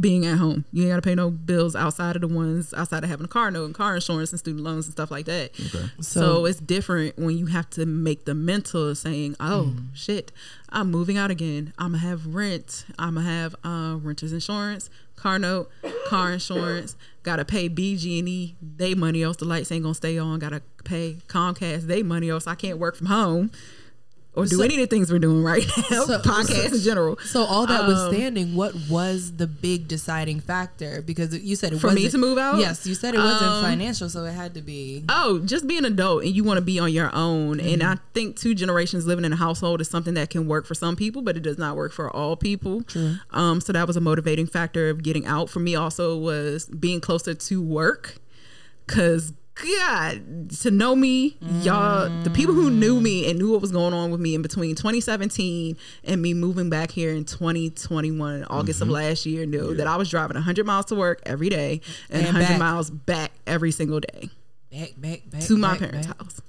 being at home. You ain't gotta pay no bills outside of the ones outside of having a car note and car insurance and student loans and stuff like that. Okay. So, it's different when you have to make the mental saying, "Oh shit, I'm moving out again. I'm gonna have rent. I'm gonna have uh, renters insurance, car note, car insurance. Gotta pay BG&E. They money else. The lights ain't gonna stay on. Gotta pay Comcast. They money else. I can't work from home." Or do So- any of the things we're doing right now, So- podcasts in general. So all that Um, withstanding, what was the big deciding factor? Because you said it For me to move out? Yes, you said it wasn't Um, financial, so it had to be. Oh, just be an adult and you want to be on your own. And I think two generations living in a household is something that can work for some people, but it does not work for all people. Um, so that was a motivating factor of getting out. For me, also was being closer to work, because. God, to know me, y'all, the people who knew me and knew what was going on with me in between 2017 and me moving back here in 2021, August of last year, knew that I was driving 100 miles to work every day and, And 100 back. miles back every single day Back, back, back to my back, parents' back. house.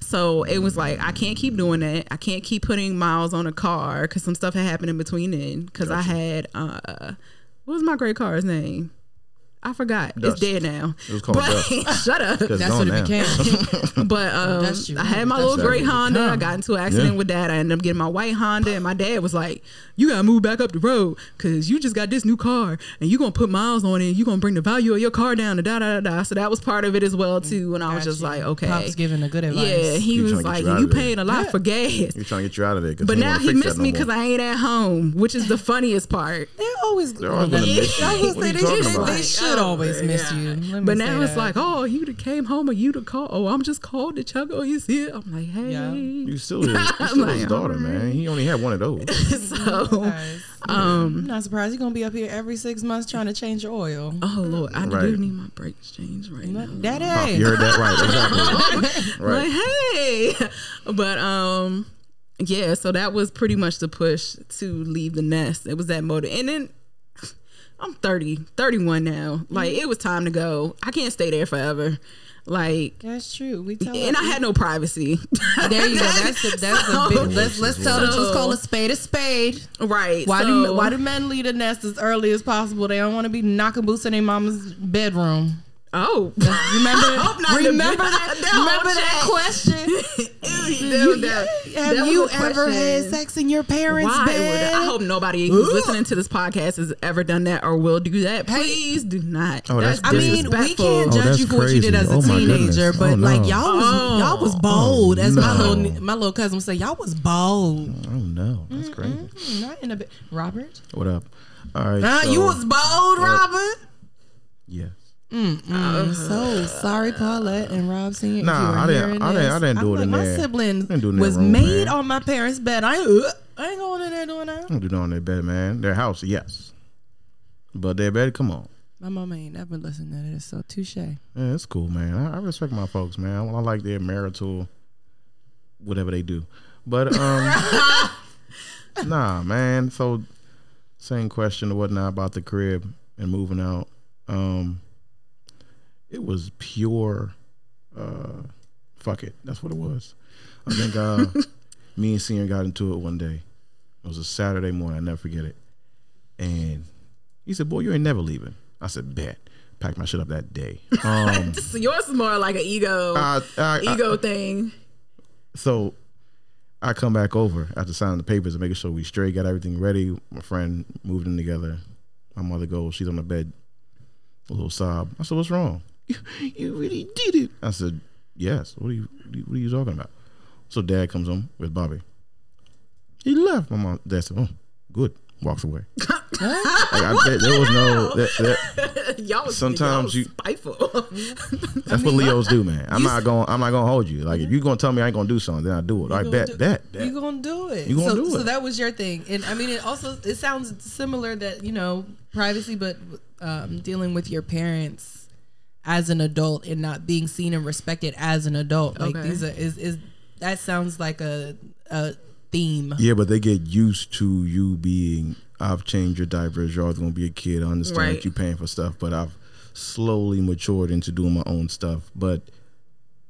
So it was like I can't keep doing that. I can't keep putting miles on a car because some stuff had happened in between then. Because I had uh, what was my great car's name? I forgot. Dust. It's dead now. It was called but, Dust. shut up. That's what it now. became. But um, Dust I had my That's little gray it Honda. I got into an accident Yeah. with that. I ended up getting my white Honda, and my dad was like, "You gotta move back up the road because you just got this new car, and you gonna put miles on it. and You gonna bring the value of your car down." And da da da da. So that was part of it as well too. And I was just Gotcha. like, "Okay." Pops giving a good advice. Yeah, he He was was trying to get like, you out "You paying a lot for gas." You're trying to get you out of there. 'cause But now he fix that missed me more. because I ain't at home, which is the funniest part. They're always. They're always gonna miss. I was What are say you they, talking should, about? they should always miss Yeah. you. Me But now it's that. like, oh, you done came home or you the call. Oh, I'm just called to check on you. See it? I'm like, hey. Yeah. You still his, you still his daughter, alright. man. He only had one of those. so, Guys, I'm not surprised you're gonna be up here every six months trying to change your oil. oh Lord, I Right. do need my brakes changed right now. Daddy, Pop, you heard that right? Exactly. right. Like, hey, but um, yeah. So that was pretty much the push to leave the nest. It was that motive, and then. I'm 30, 31 now. Like mm-hmm. it was time to go. I can't stay there forever. Like that's true. We tell and I had no privacy. There you go. That's the, that's the big. Let's let's tell the So- truth. Call a spade a spade. right. Why so, do why do men leave the nest as early as possible? They don't want to be knocking boots in their mama's bedroom. Oh, Remember, hope not the remember that. that remember that chat. question. Ew, that- Have that you a ever had sex in your parents' Why would bed? I hope nobody who's listening to this podcast has ever done that or will do that. Please do not. Oh, that's I mean, we can't Oh, judge that's you for what you did as a Oh, teenager, goodness. but Oh, like y'all was Oh. y'all was bold, as my little my little cousin would say. Y'all was bold. Oh no, that's crazy. Mm, Not in a bit, Robert. What up? All right. Huh? so- you was bold, Robert. Yes. I'm so sorry, Paulette and Rob Senior. Nah, you I didn't- I didn't- I didn't do I'm it like, in my there. sibling didn't do it in was room, made man. on my parents' bed. I, ain't- I ain't going in there doing that. I don't do nothing on their bed, man. Their house, yes. But their bed, come on. My mama ain't never listened to this, so touche. Yeah, it's cool, man. I, I respect my folks, man. I, I like their marital, whatever they do. But um, nah, man. So same question or whatnot about the crib and moving out. Um, it was pure. Uh, fuck it. That's what it was. I think uh, me and Senior got into it one day. It was a Saturday morning. I never forget it. And he said, "Boy, you ain't never leaving." I said, "Bet." Packed my shit up that day. Um, So yours is more like an ego I- I- I- ego thing. so I come back over after signing the papers and making sure we straight, got everything ready. My friend moved in together. My mother goes, she's on the bed, a little sob. I said, "What's wrong? You, you really did it." I said, "Yes." What are you What are you talking about? So Dad comes home with Bobby. He left. My mom, Dad said, "Oh, good." Walks away. like I, there, there was no. There, there, y'all was, Sometimes y'all you- spiteful. that's what Leos do, man. I'm not going. I'm not going to hold you. Like if you're gonna tell me I ain't gonna do something, then I do it. I gonna bet, do- bet, bet. You gonna do it. You gonna so, do So it. that was your thing, and I mean, it also it sounds similar that you know privacy, but um, dealing with your parents as an adult and not being seen and respected as an adult. Like Okay. these are is is that sounds like a a theme. Yeah, but they get used to you being. I've changed your diapers. You're always gonna be a kid. I understand Right. that you're paying for stuff, but I've slowly matured into doing my own stuff. But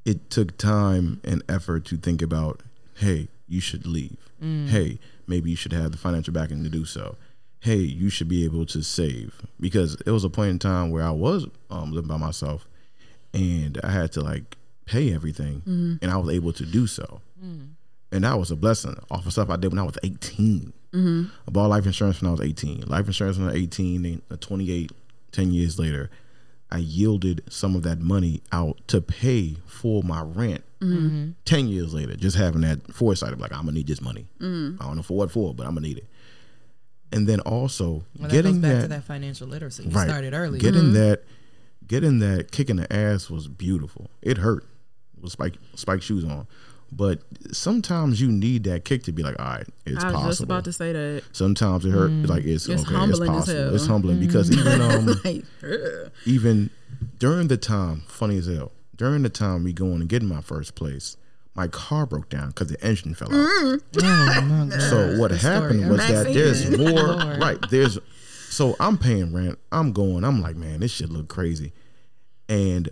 it took time and effort to think about. Hey, you should leave. Mm. Hey, maybe you should have the financial backing to do so. Hey, you should be able to save because it was a point in time where I was um, living by myself, and I had to like pay everything, mm-hmm. and I was able to do so mm-hmm. and that was a blessing off of stuff I did when I was 18. I bought life insurance when I was 18. Life insurance when I was 18, and uh, 28, 10 years later, I yielded some of that money out to pay for my rent. 10 years later, just having that foresight of like, I'm gonna need this money. I don't know for what for, but I'm gonna need it. And then also Well, that getting goes back that, to that financial literacy. You right, started early. Getting that, getting that kick in the ass was beautiful. It hurt with spike spike shoes on, but sometimes you need that kick to be like, all right, it's I was possible. just about to say that. Sometimes it hurt. Like it's, It's okay. humbling as it's possible. Mm. It's humbling because even um Like, even during the time, funny as hell, during the time we going and getting my first place, my car broke down because the engine fell out. Mm. Oh, my So what The happened story. was that Maxine. there's more right. There's so I'm paying rent. I'm going. I'm like, man, this shit look crazy, and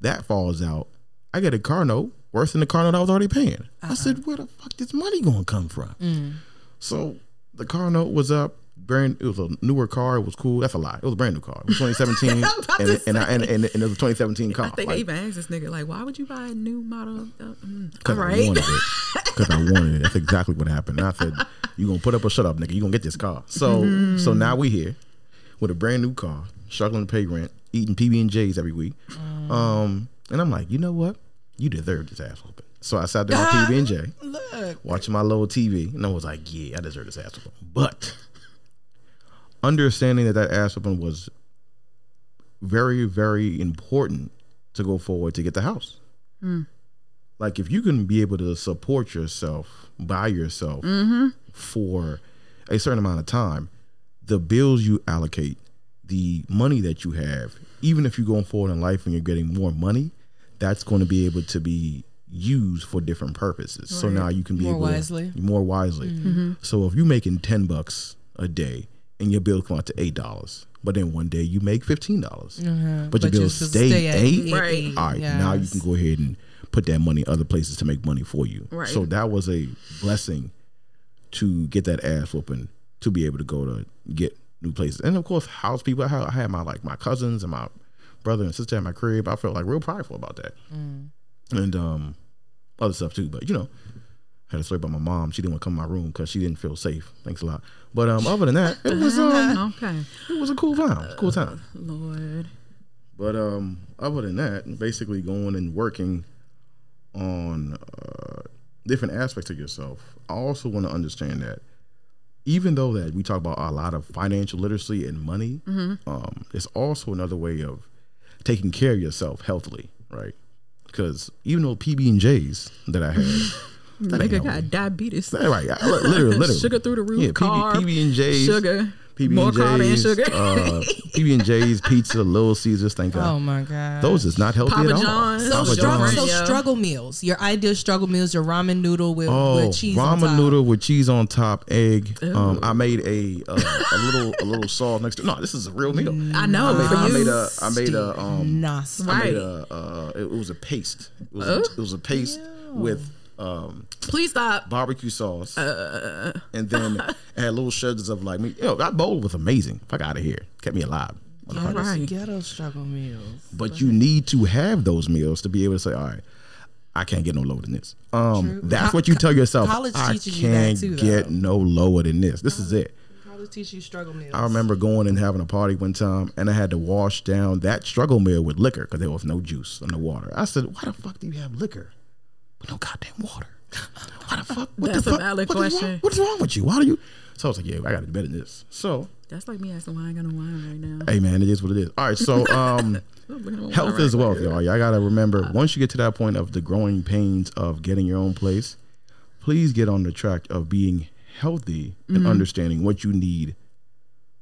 that falls out. I get a car note worse than the car note I was already paying. I said, where the fuck this money gonna come from? So the car note was up. Brand, it was a newer car. It was cool. That's a lie. It was a brand new car. It was 2017, and, and, I, and, and, and it was a 2017 car. I think Like, I even asked this nigga, like, why would you buy a new model? Uh, mm, all Because I wanted it. Because I wanted it. That's exactly what happened. And I said, "You gonna put up or shut up, nigga? You gonna get this car?" So, Mm-hmm. so now we here with a brand new car, struggling to pay rent, eating PB and J's every week. Mm. Um, and I'm like, you know what? You deserve this ass whooping. So I sat down on. PB and J, watching my little TV, and I was like, yeah, I deserve this ass whooping. But understanding that that ass whooping was very, very important to go forward to get the house. Hmm. Like if you can be able to support yourself by yourself mm-hmm. for a certain amount of time, the bills you allocate, the money that you have, even if you're going forward in life and you're getting more money, that's going to be able to be used for different purposes. So now you can be More able to- wisely. more wisely. Mm-hmm. So if you're making ten bucks a day and your bill come out to eight dollars, but then one day you make fifteen dollars, but your you're bills supposed to stay, stay at eight, Right. all right, now you can go ahead and put that money other places to make money for you. Right. So that was a blessing to get that ass whooping to be able to go to get new places. And of course, house people. I had, my like my cousins and my brother and sister at my crib. I felt like real prideful about that, and um, other stuff too. But you know, had a story about my mom. She didn't want to come to my room because she didn't feel safe. Thanks a lot. But um, other than that, it was um, okay. it was a cool time. It was a cool time. Lord. But um, other than that, basically going and working on uh, different aspects of yourself. I also want to understand that even though that we talk about a lot of financial literacy and money, um, it's also another way of taking care of yourself healthily, right? Because even though PB and J's that I had, that Nigga got diabetes. Right, literally, literally, Sugar through the roof, Yeah, carb, PB, PB and J's, sugar. PB More and carb and J's, sugar. uh, PB and J's, pizza, Little Caesars. Thank God. Oh my god. Those is not healthy Papa at all. John's. so, Papa struggle, John's. so struggle meals. Your ideal struggle meals. Your ramen noodle with, Oh, with cheese on ramen top. noodle with cheese on top, egg. Um, I made a uh, a little a little sauce next to. No, this is a real meal. I know. I made, for I you. made a I made a um Nasty. I made a uh, it was a paste. It was, Oh. a, it was a paste with um Please stop. barbecue sauce, Uh. and then it had little shreds of like me. Yo, that bowl was amazing. Fuck out of here, kept me alive. All right. Ghetto struggle meals. But you need to have those meals to be able to say, all right, I can't get no lower than this. Um, True. that's Co- what you tell yourself. college I teaches you that can't too, get though. no lower than this. This is it. College teach you struggle meals. I remember going and having a party one time, and I had to wash down that struggle meal with liquor because there was no juice and no water. I said, "Why the fuck do you have liquor with no goddamn water? Why the fuck? What That's the a fuck? valid what is wrong- question. What's wrong with you? Why do you?" So I was like, "Yeah, I got to do better than this." So, That's like me asking why I ain't got no wine right now. hey man, it is what it is. All right, so um. I'm looking at my Health wine is right wealth, here. y'all. Y'all gotta remember once you get to that point of the growing pains of getting your own place, please get on the track of being healthy and understanding what you need,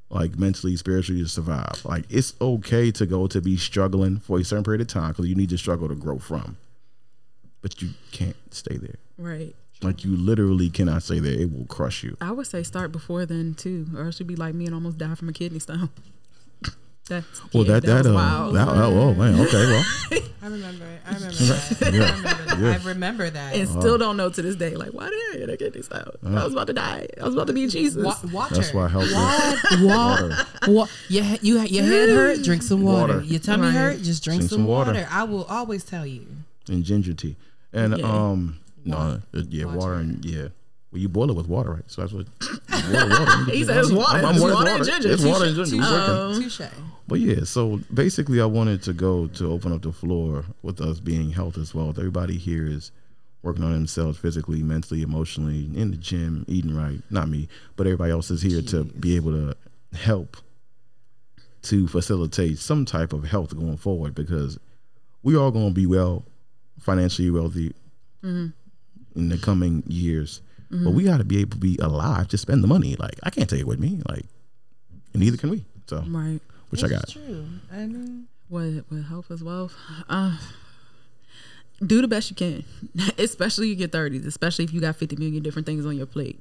like mentally, spiritually, to survive. Like it's okay to go to be struggling for a certain period of time because you need to struggle to grow from, but you can't stay there. Right. Like you literally cannot stay there. It will crush you. I would say start before then too, or else you'd be like me and almost die from a kidney stone. That's Well, yeah, that that, was uh, wild. that oh, oh man, okay, well, I remember it. I remember that. I remember that. Yeah. I remember that. and still don't know to this day. Like, why did I get a kidney stone? I was about to die. I was about to be Jesus. Wa- water. That's why health is- Water. Water. Wa- Your, he- you, your head hurt, drink some water. Water. Your tummy Right. hurt, just drink, Drink some, some water. water. I will always tell you. and ginger tea, and Yeah. um, no, Water. uh, yeah, water. Water. and yeah. Well, you boil it with water, right? So that's what water. water. He said it's water. I'm, I'm It's water, water and ginger. It's water and ginger. It's. Touche. But yeah, so basically, I wanted to go to open up the floor with us being health as well. Everybody here is working on themselves physically, mentally, emotionally, in the gym, eating right. Not me, but everybody else is here to be able to help to facilitate some type of health going forward because we are going to be well financially wealthy in the coming years. But we got to be able to be alive to spend the money. Like I can't take it with me. Like, and neither can we. So, Right. which I got. True. I mean, What with health as wealth? Uh, do the best you can, especially in your thirties. Especially if you got fifty million different things on your plate.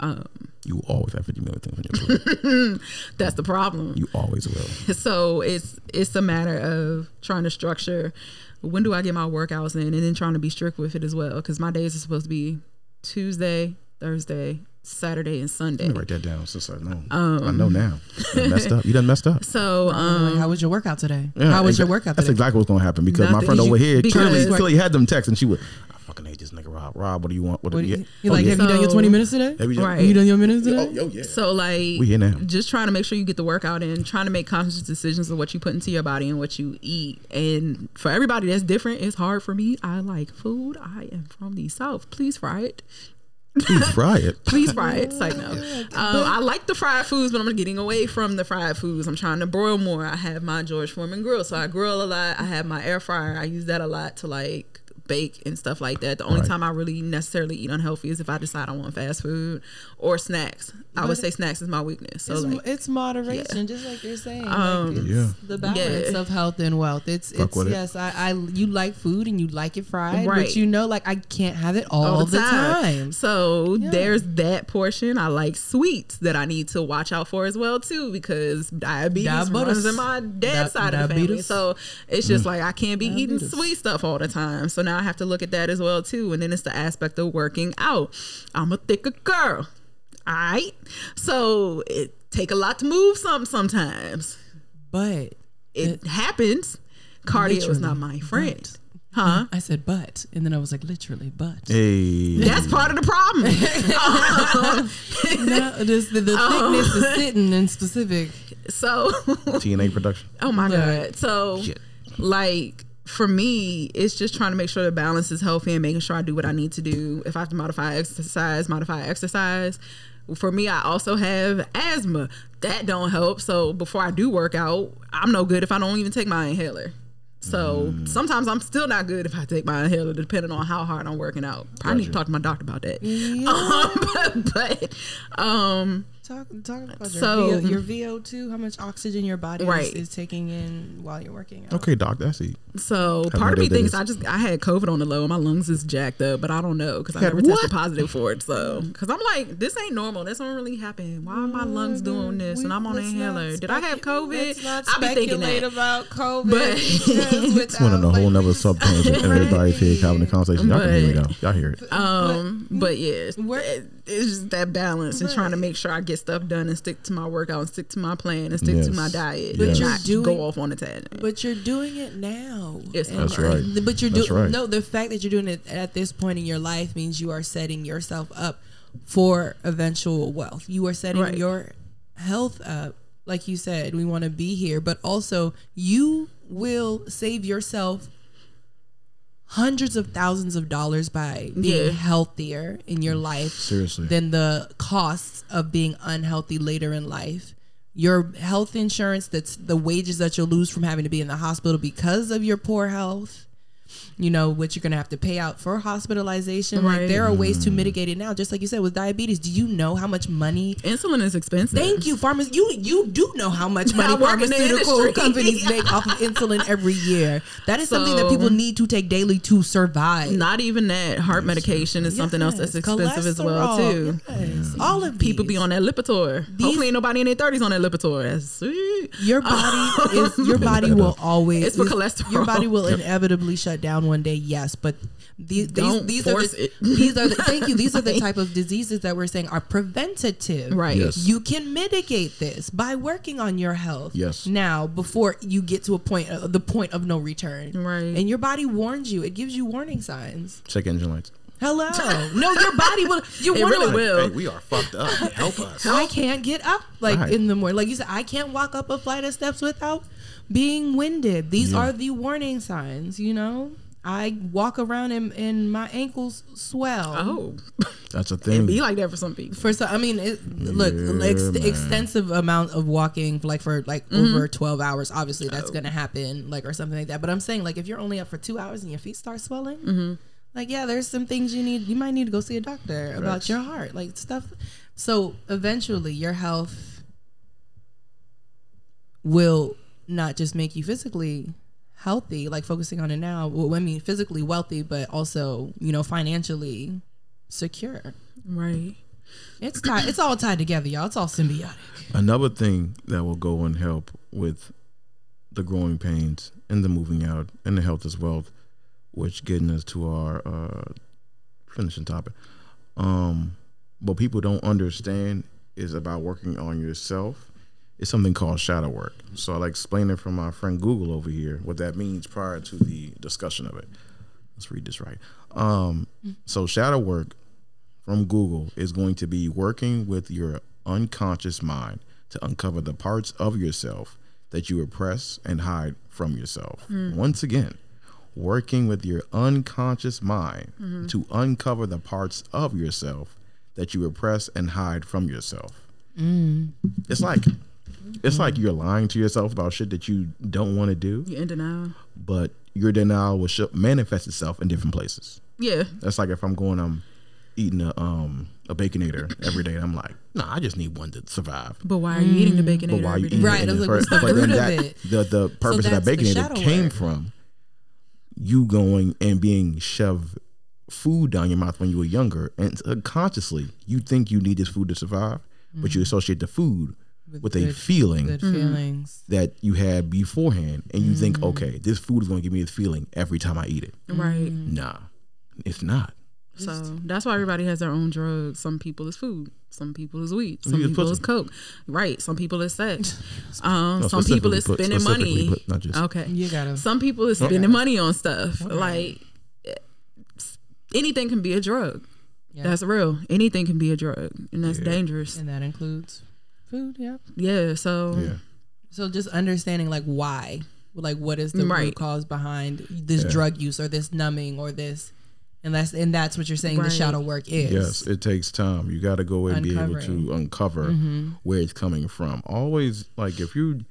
Um, You always have 50 million things on your plate. that's the problem. you always will. so it's it's a matter of trying to structure when do I get my workouts in, and then trying to be strict with it as well. Because my days are supposed to be Tuesday, Thursday, Saturday, and Sunday. Let me write that down since I know. I know now. You done messed up. You done messed up. So um, how was your workout today? Yeah, how was your exa- workout That's exactly what's going to happen because my friend over here clearly, clearly had them texts and she would, I fucking hate this nigga Rob. Rob, what do you want? What, What do you, you, you oh, like, yeah. have you done your So- 20 minutes today? Have you done- Right. Have you done your minutes today? Oh, yo, yeah. So like We here now. just trying to make sure you get the workout in, trying to make conscious decisions of what you put into your body and what you eat. And for everybody that's different, it's hard for me. I like food. I am from the south. Please fry it. Please fry it. Please fry it. It's like no. Um, I like the fried foods, but I'm getting away from the fried foods. I'm trying to broil more. I have my George Foreman grill, so I grill a lot. I have my air fryer. I use that a lot to like bake and stuff like that. The only Right. time I really necessarily eat unhealthy is if I decide I want fast food or snacks. I would say snacks is my weakness. So It's, like, it's moderation, just like you're saying. Um, like it's Yeah. the balance Yeah. of health and wealth. It's Fuck it's with it. yes, I, I you like food and you like it fried, Right. but you know, like I can't have it all, the, time. So Yeah. there's that portion. I like sweets that I need to watch out for as well too, because diabetes, Diabetes. runs in my dad's Di- side of the family. So it's just like I can't be eating sweet stuff all the time. So now I have to look at that as well too. And then it's the aspect of working out. I'm a thicker girl. All right. So it take a lot to move some sometimes. But It happens. Cardio is not my friend. But. Huh? I said but, and then I was like literally but. Hey. That's part of the problem. no, this, the, the oh. thickness is sitting in specific. so TNA production. Oh my Right. god. So Shit. like for me, it's just trying to make sure the balance is healthy and making sure I do what I need to do. If I have to modify exercise, modify exercise. For me, I also have asthma. That don't help. So before I do work out, I'm no good if I don't even take my inhaler. So sometimes I'm still not good if I take my inhaler, depending on how hard I'm working out. I need to talk to my doctor about that. Um, but, but um, Talk, talk about So- your, VO, your VO2, how much oxygen your body Right. is, is taking in while you're working out. Okay, doc, that's it. So no part of me thinks this. I just I had COVID on the low. and My lungs is jacked up, but I don't know because I never what? tested positive for it. So because I'm like, this ain't normal. This don't really happen. Why are my lungs doing this? We- and I'm on an let's inhaler. Did I have COVID? Let's not I be thinking speculate that. about COVID. But- It's one of the whole like, nother we- sub tangent, and everybody's here having the conversation. Y'all can hear me But- though. Y'all hear it. Um, but yeah, We're- it- it's just that balance and trying to make sure I get stuff done and stick to my workout and stick to my plan and stick to my diet. But and you're not doing- go off on a tangent. But you're doing it now. Yes, That's right. But you're doing right. no. The fact that you're doing it at this point in your life means you are setting yourself up for eventual wealth. You are setting Right. your health up. Like you said, we want to be here, but also you will save yourself hundreds of thousands of dollars by being Yeah. healthier in your life Seriously. than the costs of being unhealthy later in life. Your health insurance, that's the wages that you'll lose from having to be in the hospital because of your poor health. You know, what you're going to have to pay out for hospitalization. Like, Right. there are ways to mm. mitigate it now. Just like you said with diabetes, do you know how much money? Insulin is expensive. Thank you, farmers. You you do know how much money I work in pharmaceutical companies make off of insulin every year. That is something that people need to take daily to survive. Not even that. Heart medication is something else that's Yes, expensive as well too. yes. Mm. All of People be on that Lipitor. Hopefully, ain't nobody in their thirties on that Lipitor. That's sweet. Your body is your body will always It's for is- cholesterol. Your body will inevitably shut down one day, yes, but these Don't these, these are force the, it. these are the thank you. These are the type of diseases that we're saying are preventative. Right. Yes. You can mitigate this by working on your health. Yes. Now, before you get to a point, uh, the point of no return. Right. And your body warns you. It gives you warning signs. Check engine lights. Hello. no, your body will. You It wanna- really will. Hey, we are fucked up. Help us. I can't get up like Right. in the morning. Like you said, I can't walk up a flight of steps without being winded. These Yeah. are the warning signs, you know? I walk around and, and my ankles swell. Oh, That's a it thing. be like that for some people. For some, I mean, it, look, Yeah, ex- extensive amount of walking, like for like Mm-hmm. over twelve hours. Obviously, that's Oh. gonna happen, like or something like that. But I'm saying, like, if you're only up for two hours and your feet start swelling, Mm-hmm. like, yeah, there's some things you need. You might need to go see a doctor about your heart, like stuff. So eventually, your health will not just make you physically healthy, like focusing on it now. Well, I mean, physically wealthy, but also, you know, financially secure. Right. It's tied. It's all tied together, y'all. It's all symbiotic. Another thing that will go and help with the growing pains and the moving out and the health as well, which getting us to our uh, finishing topic. Um, what people don't understand is about working on yourself. It's something called shadow work. So I'll explain it from my friend Google over here, what that means prior to the discussion of it. Let's read this right. Um, so shadow work from Google is going to be working with your unconscious mind to uncover the parts of yourself that you repress and hide from yourself. Hmm. Once again, working with your unconscious mind mm-hmm. to uncover the parts of yourself that you repress and hide from yourself. Mm. It's like it's like you're lying to yourself about shit that you don't want to do, You're in denial. but your denial will sh- manifest itself in different places. Yeah. That's like if I'm going, I'm eating a um a baconator every day. And I'm like, nah, I just need one to survive. But why are you eating the bacon? But why are you eating Right, it I was like, but then that-? The the purpose of that baconator came work. from you going and being shoved food down your mouth when you were younger, and subconsciously you think you need this food to survive, but you associate the food with, a good- feeling Good feelings. that you had beforehand, and you think, okay, this food is going to give me this feeling every time I eat it. Right. Nah, it's not. So that's why everybody has their own drugs. Some people is food. Some people is weed. Some Some people pussy. is coke. Right. Some people is sex. Um, No, some people specifically is spending specifically money. put, not just Okay. You gotta. Some people is spending money on stuff. Like eh, anything can be a drug. Yeah. That's real. Anything can be a drug, and that's Yeah. dangerous. and that includes food. Yeah. Yeah. So yeah. So just understanding like why, like what is the root cause behind this Yeah. drug use or this numbing or this, and that's and that's what you're saying the shadow work is. Yes, it takes time. You got to go and be able to uncover Mm-hmm. where it's coming from. Always like if you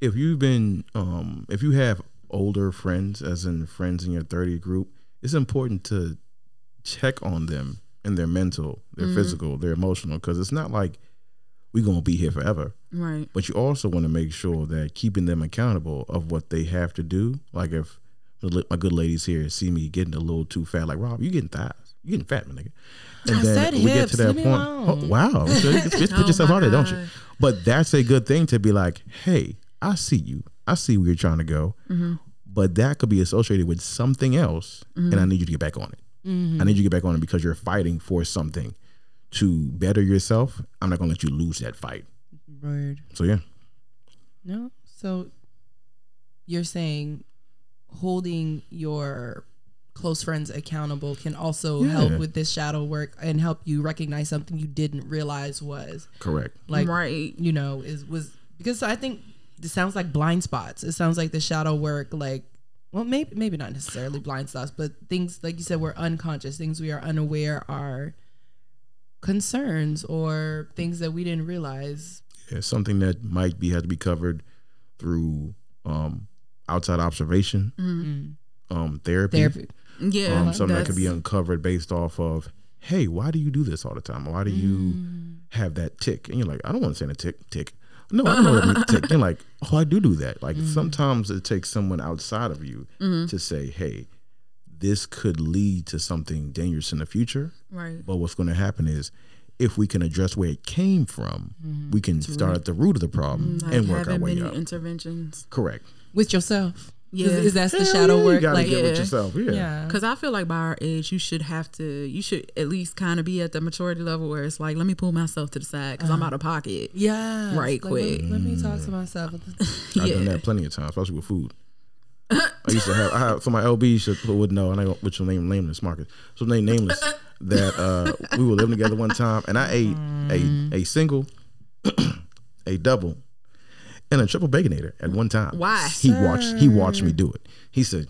if you've been um if you have older friends as in friends in your 30 group, it's important to check on them and their mental, their Mm-hmm. physical, their emotional cuz it's not like we're gonna be here forever. Right. But you also want to make sure that keeping them accountable of what they have to do. Like if my good ladies here see me getting a little too fat, like Rob, you getting thighs, you getting fat, my nigga. And I said hips, leave me Oh, alone. wow, so you just put Oh yourself out there, don't you? But that's a good thing to be like, hey, I see you, I see where you're trying to go, Mm-hmm. but that could be associated with something else, and I need you to get back on it. Mm-hmm. I need you to get back on it because you're fighting for something to better yourself. I'm not gonna let you lose that fight. Word. So yeah. No. So you're saying holding your close friends accountable can also Yeah. help with this shadow work and help you recognize something you didn't realize was Correct. like right. you know is was because I think it sounds like blind spots. It sounds like the shadow work like well maybe maybe not necessarily blind spots, but things like you said we're unconscious, things we are unaware are concerns or things that we didn't realize. Yeah, something that might be had to be covered through um, outside observation, um, therapy, Therapy. Yeah. um, something that could be uncovered based off of, hey, why do you do this all the time? Why do you have that tick? And you're like, I don't want to say a tick, tick. No, I don't know what I tick. They're like, oh, I do do that. Like sometimes it takes someone outside of you to say, hey, this could lead to something dangerous in the future. right. But what's going to happen is, if we can address where it came from, we can mm-hmm. start at the root of the problem mm-hmm. Like and work our way many up. interventions. Correct. with yourself. Yeah. Is, is that the shadow yeah, you work? gotta Like, get with yourself. Yeah. yeah. Because I feel like by our age, you should have to, you should at least kind of be at the maturity level where it's like, let me pull myself to the side because I'm uh-huh. out of pocket. Yeah. Right quick. Let, let me talk mm. to myself. I've done that plenty of times, especially with food. I used to have, I have, so my LB should would know, and I which one name nameless Marcus. So name nameless that uh, we were living together one time, and I ate a a single, a double, and a triple baconator at one time. Why? He watched he watched me do it. He said,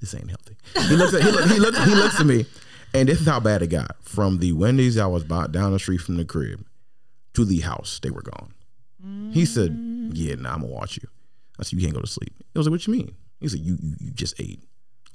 "This ain't healthy." He looks at he, look, he looks he looks at me, and this is how bad it got. From the Wendy's I was bought down the street from the crib to the house, they were gone. He said, "Yeah, nah, I'm gonna watch you." I said, "You can't go to sleep." He was like, "What you mean?" He said, "You you, you just ate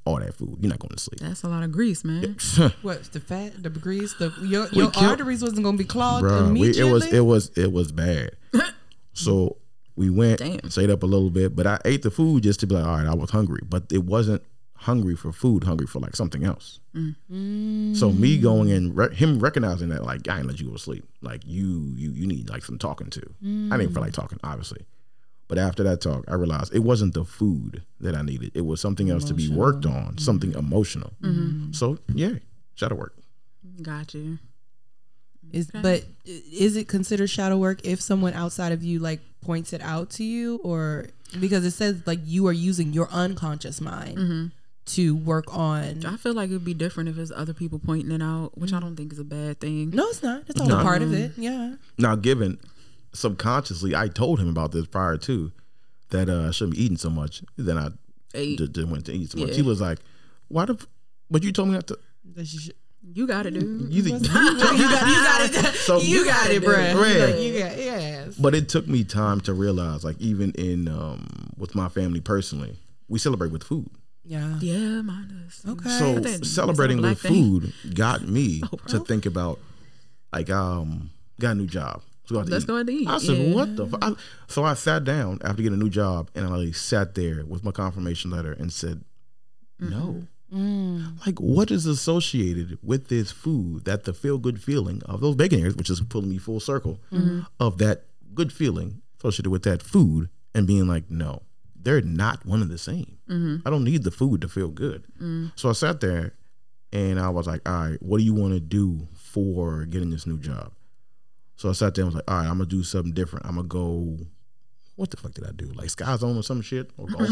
all that food. You're not going to sleep." That's a lot of grease, man. What's the fat, the grease, the your, your killed- arteries wasn't gonna be clogged Bruh, we, immediately. it was it was it was bad. so we went, Damn. stayed up a little bit, but I ate the food just to be like, all right, I was hungry, but it wasn't hungry for food, hungry for like something else. Mm. Mm. So me going and re- him recognizing that, like, I ain't let you go to sleep. Like you, you, you need like some talking to. I didn't feel like talking, obviously. But after that talk, I realized it wasn't the food that I needed. It was something else to be worked on, mm-hmm. something emotional. Mm-hmm. So yeah, shadow work. Got you. Is but is it considered shadow work if someone outside of you like points it out to you, or because it says like you are using your unconscious mind mm-hmm. to work on? I feel like it'd be different if it's other people pointing it out, which I don't think is a bad thing. No, it's not. It's all No. a part of it. Yeah. Now, given subconsciously, I told him about this prior to that uh, I shouldn't be eating so much. Then I Hey, d- d- went to eat so much. Yeah. He was like, "Why the? f- But you told me not to." That you you got it, dude. You, think- you got, you got it. So- you got it, bruh. Right. You got, yes. but it took me time to realize, like, even in um, with my family personally, we celebrate with food. Yeah. Yeah, mine does. Okay. So celebrating with thing. food got me Oh, to think about, like, um, got a new job. So Let's go out to eat. I said, Yeah. "What the?" Fu-? I, so I sat down after getting a new job, and I like sat there with my confirmation letter and said, "No." Mm. Like, what is associated with this food that the feel good feeling of those bacon ears, which is pulling me full circle, Mm-hmm. of that good feeling associated with that food, and being like, no, they're not one and the same. Mm-hmm. I don't need the food to feel good. Mm. So I sat there and I was like, all right, what do you want to do for getting this new job? So I sat there and was like, all right, I'm gonna do something different. I'm gonna go. What the fuck did I do? Like Sky Zone or some shit or golf?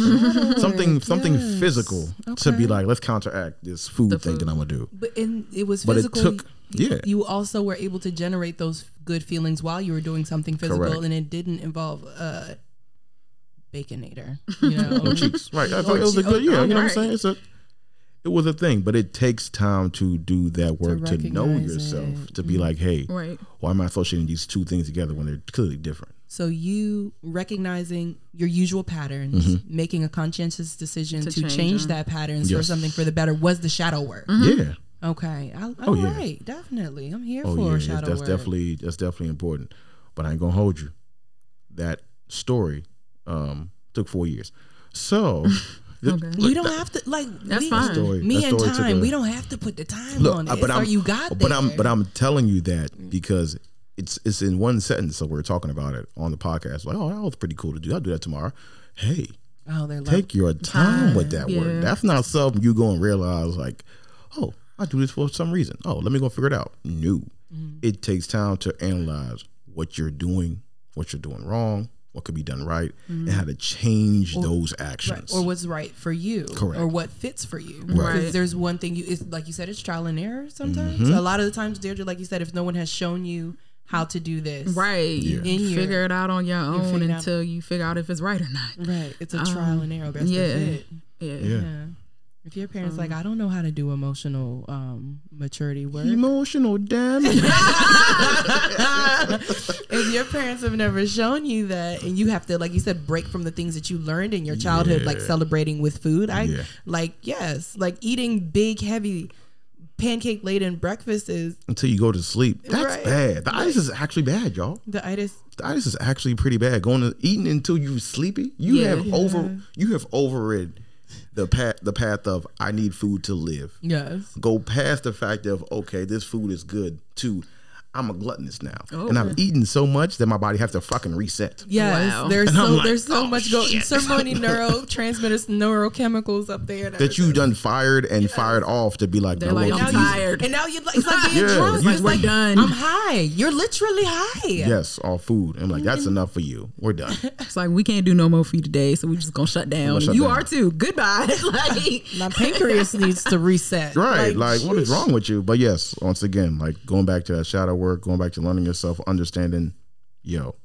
something something yes. physical to be like, let's counteract this food The thing that food. I'm gonna do. But and it was But it physical. took- you- yeah. You also were able to generate those good feelings while you were doing something physical, Correct. and it didn't involve a baconator. You know. No cheeks, right? I Or thought it was a good, yeah. oh, You know what I'm saying? It's a, it was a thing, but it takes time to do that work to, know yourself, it. To be like, hey, Right. why am I associating these two things together when they're clearly different? So you recognizing your usual patterns, Mm-hmm. making a conscientious decision to, To change, change that patterns for something for the better was the shadow work. Yeah. Okay. I, Oh, all yeah. right. Definitely. I'm here Oh for yeah, shadow that's work. definitely that's definitely important. But I ain't gonna hold you. That story um, took four years. So th- Okay. We don't have to like That's we, fine. story- Me and time, a- we don't have to put the time Look, on uh, it. but I'm, you got but I'm, but I'm telling you that because it's it's in one sentence. So we're talking about it on the podcast. Like, oh, that was pretty cool to do. I'll do that tomorrow. Hey, oh, they're take your time with that yeah. word. That's not something you gonna realize. Like, oh, I do this for some reason. Oh, let me go figure it out. No, Mm-hmm. it takes time to analyze what you're doing, what you're doing wrong, what could be done right, and how to change those Mm-hmm. Right. actions. or what's right for you Correct. or what fits for you Right. because there's one thing you it's like you said it's trial and error sometimes Mm-hmm. so a lot of the times Deirdre like you said if no one has shown you how to do this Right. You In your- figure it out on your own figure it out. until you figure out if it's right or not. right it's a trial and error best Um, yeah. to fit Yeah. yeah. yeah if your parents like I don't know how to do emotional um, maturity work Emotional damage. if your parents have never shown you that and you have to like you said break from the things that you learned in your childhood like celebrating with food i Yeah. like yes like eating big heavy pancake laden breakfast is Until you go to sleep. That's Right. bad. The itis is actually bad, y'all. the itis The itis is actually pretty bad. Going to eating until you sleepy. You Yeah. have over you have overrid the path the path of I need food to live. yes Go past the fact of okay, this food is good to I'm a gluttonous now, Oh. and I'm eating so much that my body has to fucking reset. Yes, Wow. there's And so like, there's so oh, much going, so many neurotransmitters, neurochemicals up there That you done fired and fired off to be like, They're no, like, low I'm tired. and now you're like it's like being Yeah, drunk. you- It's We're like, done. I'm high. You're literally high. Yes, all food. I'm like, that's mm-hmm. enough for you. We're done. It's like we can't do no more for you today, so we're just gonna shut down. shut you down. are too. Goodbye. like My pancreas needs to reset. Right. Like, what is wrong with you? But yes, once again, like going back to that shadow work, going back to learning yourself, understanding, yo,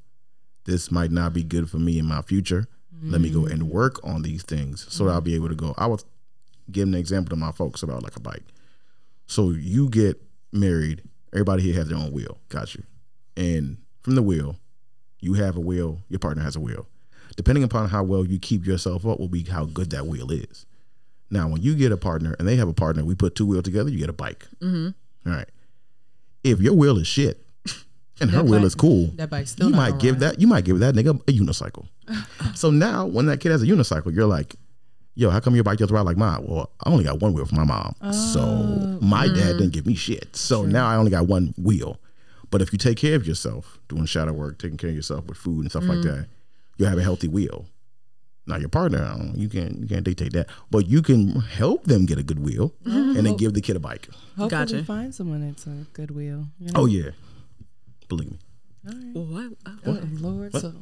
this might not be good for me in my future. Let me go and work on these things so that I'll be able to go. I was giving an example to my folks about like a bike. So you get married, everybody here has their own wheel, got you. And from the wheel, you have a wheel, your partner has a wheel. Depending upon how well you keep yourself up, will be how good that wheel is. Now, when you get a partner and they have a partner, we put two wheels together, you get a bike. Mm-hmm. All right. If your wheel is shit and her That wheel bike- is cool, that bike's still you might give that you might give that nigga a unicycle. so now, when that kid has a unicycle, you're like, "Yo, how come your bike doesn't ride like mine?" Well, I only got one wheel for my mom, so Oh, my dad mm-hmm. didn't give me shit. So now I only got one wheel. But if you take care of yourself, doing shadow work, taking care of yourself with food and stuff like Mm-hmm. that, you'll have a healthy wheel. Now your partner, you can't you can't dictate that, but you can help them get a good wheel Mm-hmm. and then give the kid a bike. Hopefully, Gotcha. find someone that's a good wheel. You know? Oh yeah, believe me. what? Oh, Lord, so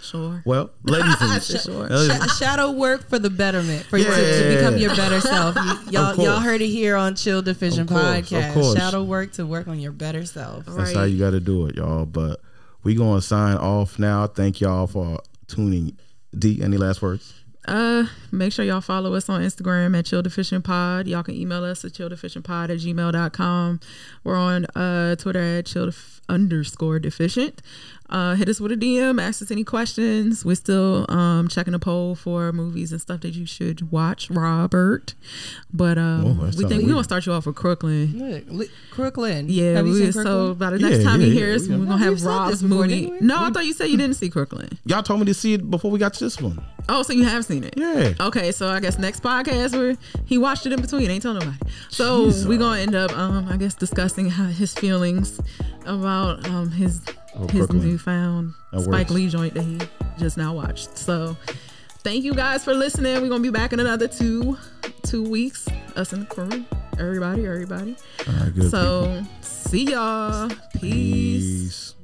Sure. Well, ladies and Sure. Sh- shadow work for the betterment for you to, to become your better self. You, y'all, y'all heard it here on Chill Deficient Of course, of podcast. course. Shadow work to work on your better self. That's how you got to do it, y'all. But we gonna sign off now. Thank y'all for tuning. D, any last words? Uh, make sure y'all follow us on Instagram at Chill Deficient Pod. Y'all can email us at chilldeficientpod at gmail.com. We're on uh, Twitter at chill underscore deficient. Uh, hit us with a DM, ask us any questions. We're still um, checking a poll for movies and stuff that you should watch, Robert. But um, Whoa, we sounds think we're going to start you off with Crooklyn. Look, li- Crooklyn. Yeah, Have you we, seen so by the next Yeah, time yeah, you yeah, hear us, yeah. we're No, gonna have Rob's this before, movie. we? No, I thought you said you didn't see Crooklyn. Y'all told me to see it before we got to this one. Oh, so you have seen it? Yeah. Okay, so I guess next podcast where he watched it in between, ain't telling nobody. So we're gonna end up, um, I guess, discussing how his feelings about um his Oh, his Crooklyn. newfound That Spike works. Lee joint that he just now watched. So thank you guys for listening. We're gonna be back in another two two weeks. Us and the crew, everybody, everybody. All right, good. people. So see y'all. Peace.